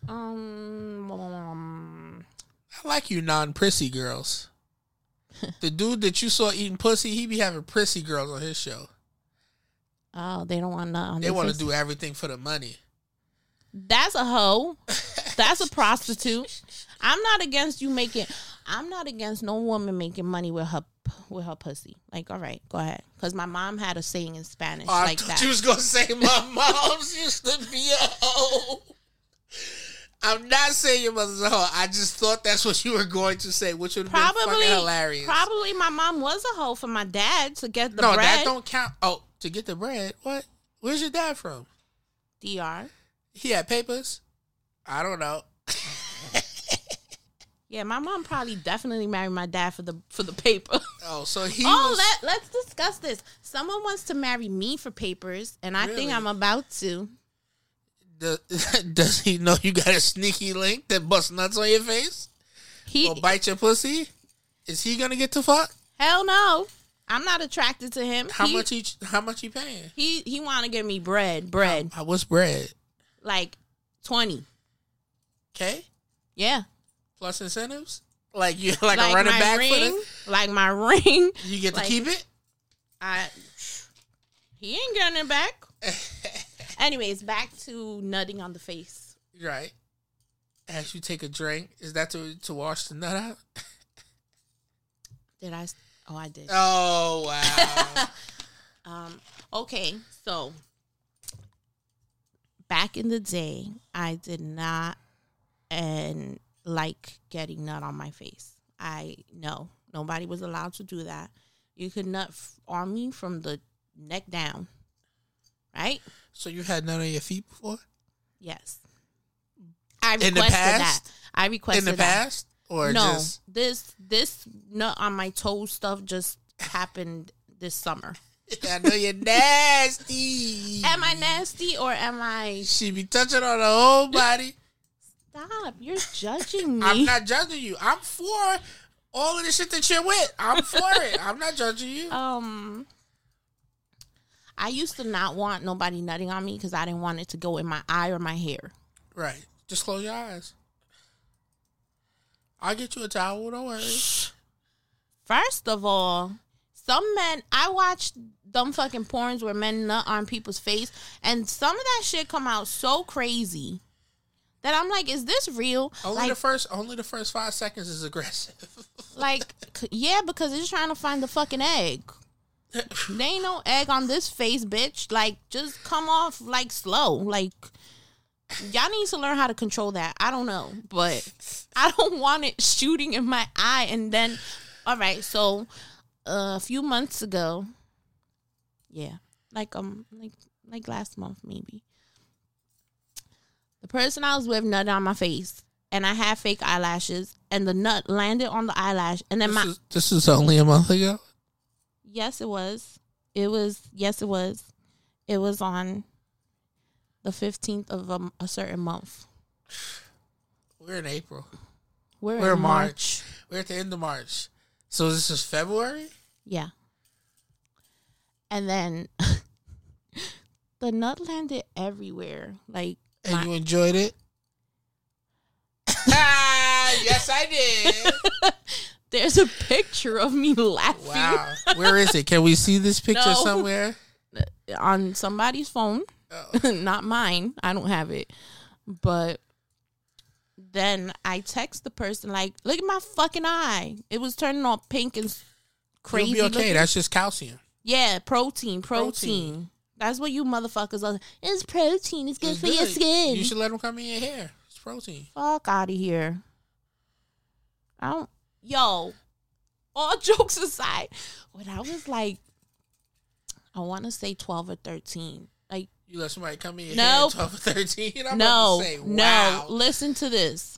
Um, um, I like you non prissy girls. the dude that you saw eating pussy, he be having prissy girls on his show. oh, they don't want on They want to do everything for the money. That's a hoe. That's a prostitute. I'm not against you making. I'm not against no woman making money with her with her pussy. Like, all right, go ahead. Because my mom had a saying in Spanish Oh, I like thought that. She was gonna say my mom's used to be a hoe. I'm not saying your mother's a hoe. I just thought that's what you were going to say, which would have been probably, fucking hilarious. probably my mom was a hoe for my dad to get the bread. no, bread. that don't count. Oh, to get the bread. What? Where's your dad from? Dr. He had papers. I don't know. Yeah, my mom probably definitely married my dad for the for the paper. Oh, so he oh, was. let let's discuss this. Someone wants to marry me for papers, and I Really? think I'm about to. does he know you got a sneaky link that busts nuts on your face He or bite your pussy? Is he gonna get to fuck? hell no. I'm not attracted to him. How He- much he? How much he paying? He he want to give me bread, bread How, what's bread? like twenty. Okay, Yeah, plus incentives. Like you like, like a running back ring, for the. like my ring. You get to keep it. I he ain't getting it back. Anyways, back to nutting on the face. Right. As you take a drink, is that to to wash the nut out? Did I? Oh, I did. Oh wow. Um, okay, so back in the day, I did not and like getting nut on my face. I no, nobody was allowed to do that. You could nut f- on me from the neck down, right? so you had none on your feet before? Yes. I the requested past? that. I requested In the that. past? Or no, just this this nut on my toe stuff just happened this summer. I know you're nasty. Am I nasty or am I? She be touching on the whole body. Stop! You're judging me. I'm not judging you. I'm for all of the shit that you're with. I'm for it. I'm not judging you. um, I used to not want nobody nutting on me because I didn't want it to go in my eye or my hair. Right. Just close your eyes. I'll get you a towel. Don't worry. First of all, some men I watched dumb fucking porns where men nut on people's face, and some of that shit come out so crazy that I'm like, is this real? Only like, the first. Only the first five seconds is aggressive. like, yeah, because it's trying to find the fucking egg. There ain't no egg on this face, bitch. Like, just come off like slow. Like, y'all need to learn how to control that. I don't know, but I don't want it shooting in my eye. And then, all right, so uh, a few months ago, yeah, like um, like like last month maybe, the person I was with nutted on my face, and I had fake eyelashes, and the nut landed on the eyelash, and then this, my is, this is only a month ago. Yes, it was. It was. Yes, it was. It was on the fifteenth of a, a certain month. We're in April. We're, We're in March. March. We're at the end of March. So this is February. Yeah. And then the nut landed everywhere. Like And my- you enjoyed it? Ah, yes, I did. there's a picture of me laughing Wow. Where is it? Can we see this picture No. somewhere? on somebody's phone. Oh. Not mine. I don't have it. But then I text the person like, "Look at my fucking eye. It was turning all pink and crazy. You'll be okay. looking." That's just calcium. Yeah, protein, protein. Protein. That's what you motherfuckers are. It's protein. It's good It's for your skin. You should let them come in your hair. It's protein. Fuck out of here. I don't. Yo, all jokes aside, when I was like, I want to say twelve or thirteen. Like, You let somebody come in no, Nope. at 12 or 13. I'm no, say, no. Listen to this.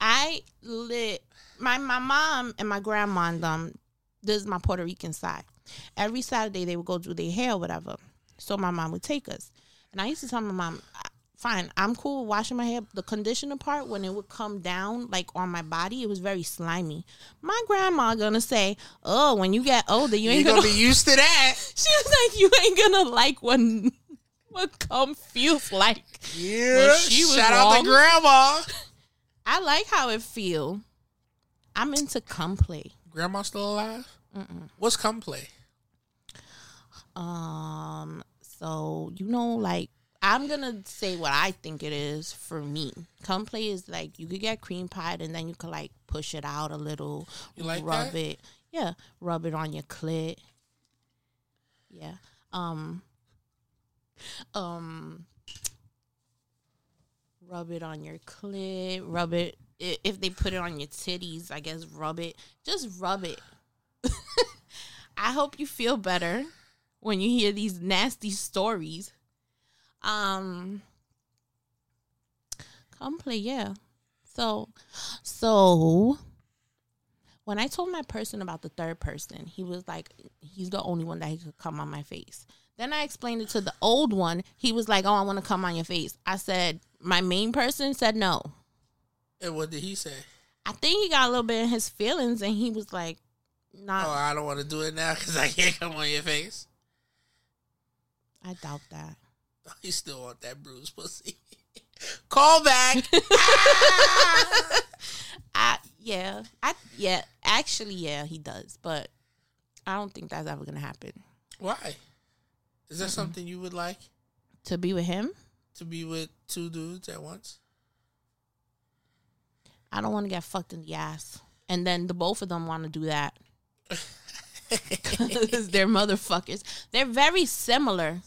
I lit my my mom and my grandma and them. This is my Puerto Rican side. Every Saturday they would go do their hair or whatever. So my mom would take us, and I used to tell my mom, "Fine, I'm cool washing my hair. The conditioner part when it would come down like on my body, it was very slimy. My grandma gonna say, "Oh, when you get older, you ain't gonna." to be used to that. she was like, "You ain't gonna like when what cum feels like." Yeah. She was Shout out wrong. to grandma. I like how it feel. I'm into cum play. Grandma still alive? What's come play? Um, so you know, like I'm gonna say what I think it is for me. Cum play is like you could get cream pie and then you could like push it out a little, like rub that? it, yeah, rub it on your clit. Yeah. Um. Um. Rub it on your clit. Rub it if they put it on your titties. I guess rub it. Just rub it. I hope you feel better when you hear these nasty stories. Um come play, yeah. So so when I told my person about the third person, he was like he's the only one that he could come on my face. Then I explained it to the old one. He was like, "Oh, I want to come on your face." I said, "My main person said no." And what did he say? I think he got a little bit in his feelings and he was like, "Not Oh, I don't want to do it now because I can't come on your face. I doubt that." He still want that bruised pussy. Call back. I yeah, I yeah, actually yeah, he does, but I don't think that's ever gonna happen. Why? Is that something you would like To be with him, to be with two dudes at once? I don't want to get fucked in the ass. and then the both of them want to do that. Because they're motherfuckers. They're very similar.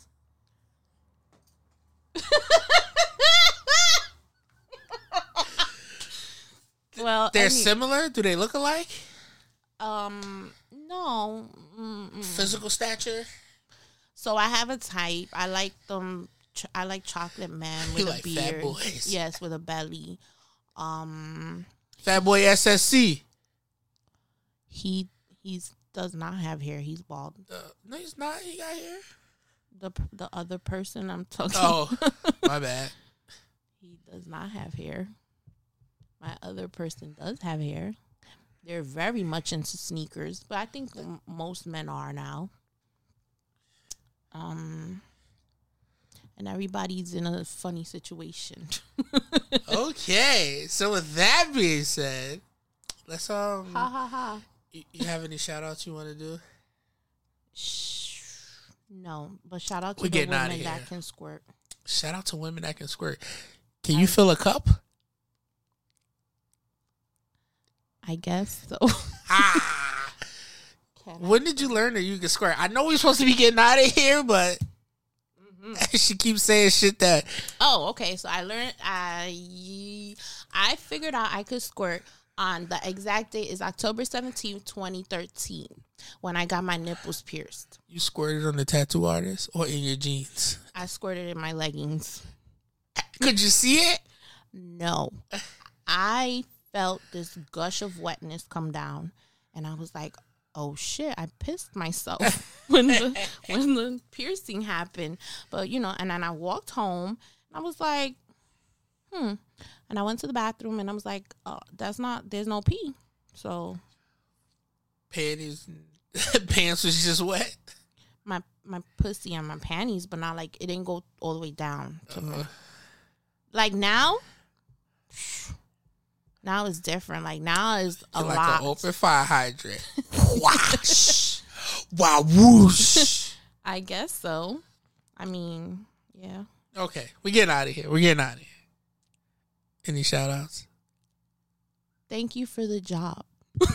well, They're I mean- similar. Do they look alike? um, no. Mm-mm. Physical stature. So I have a type. I like them. Ch- I like chocolate man with You a like fat beard. boys. Yes, with a belly. Um, Fat boy SSC. he he's does not have hair. He's bald. Uh, no, he's not. He got hair. The the other person I'm talking. Oh, my bad. he does not have hair. My other person does have hair. They're very much into sneakers, but I think m- most men are now. Um, and everybody's in a funny situation. Okay, so with that being said, let's um. ha ha ha. You, you have any shout outs you want to do? Shh. No, but shout out to We the women that can squirt. Shout out to women that can squirt. Can you fill a cup? I guess so. Ah. When did you learn that you can squirt? I know we're supposed to be getting out of here, but she keeps saying shit that Oh, okay. So I learned I I figured out I could squirt on the exact date is October seventeenth, 2013, when I got my nipples pierced. you squirted on the tattoo artist or in your jeans. I squirted in my leggings. Could you see it? No. I felt this gush of wetness come down and I was like, "Oh shit, I pissed myself when the when the piercing happened." But, you know, and then I walked home and I was like, "Hmm." And I went to the bathroom and I was like, oh, "That's not there's no pee." So, Panties, pants was just wet. my my pussy and my panties, but not like it didn't go all the way down to Uh-huh. me. Like now, now it's different. Like now is a like lot. an open fire hydrant. Wash, wow, whoosh. I guess so. I mean, yeah. Okay, we getting out of here. We're getting out of here. Any shout outs? Thank you for the job.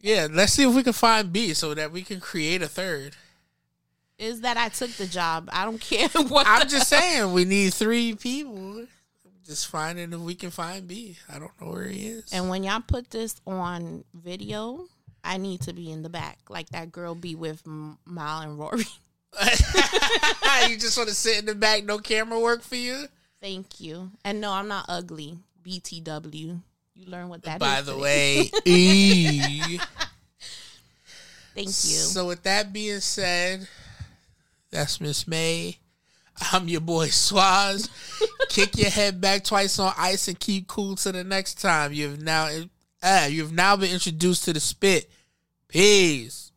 Yeah, let's see if we can find B so that we can create a third. Is that I took the job? I don't care what. I'm just saying we need three people. Just finding if we can find B. I don't know where he is. And when y'all put this on video, I need to be in the back, like that girl be with Mal and Rory. you just want to sit in the back, no camera work for you. Thank you. And no, I'm not ugly. BTW. You learn what that is. By the today. way, E. Thank you. So with that being said, that's Miss May. I'm your boy Swaz. Kick your head back twice on ice and keep cool to the next time. You've now uh, you've now been introduced to the spit. Peace.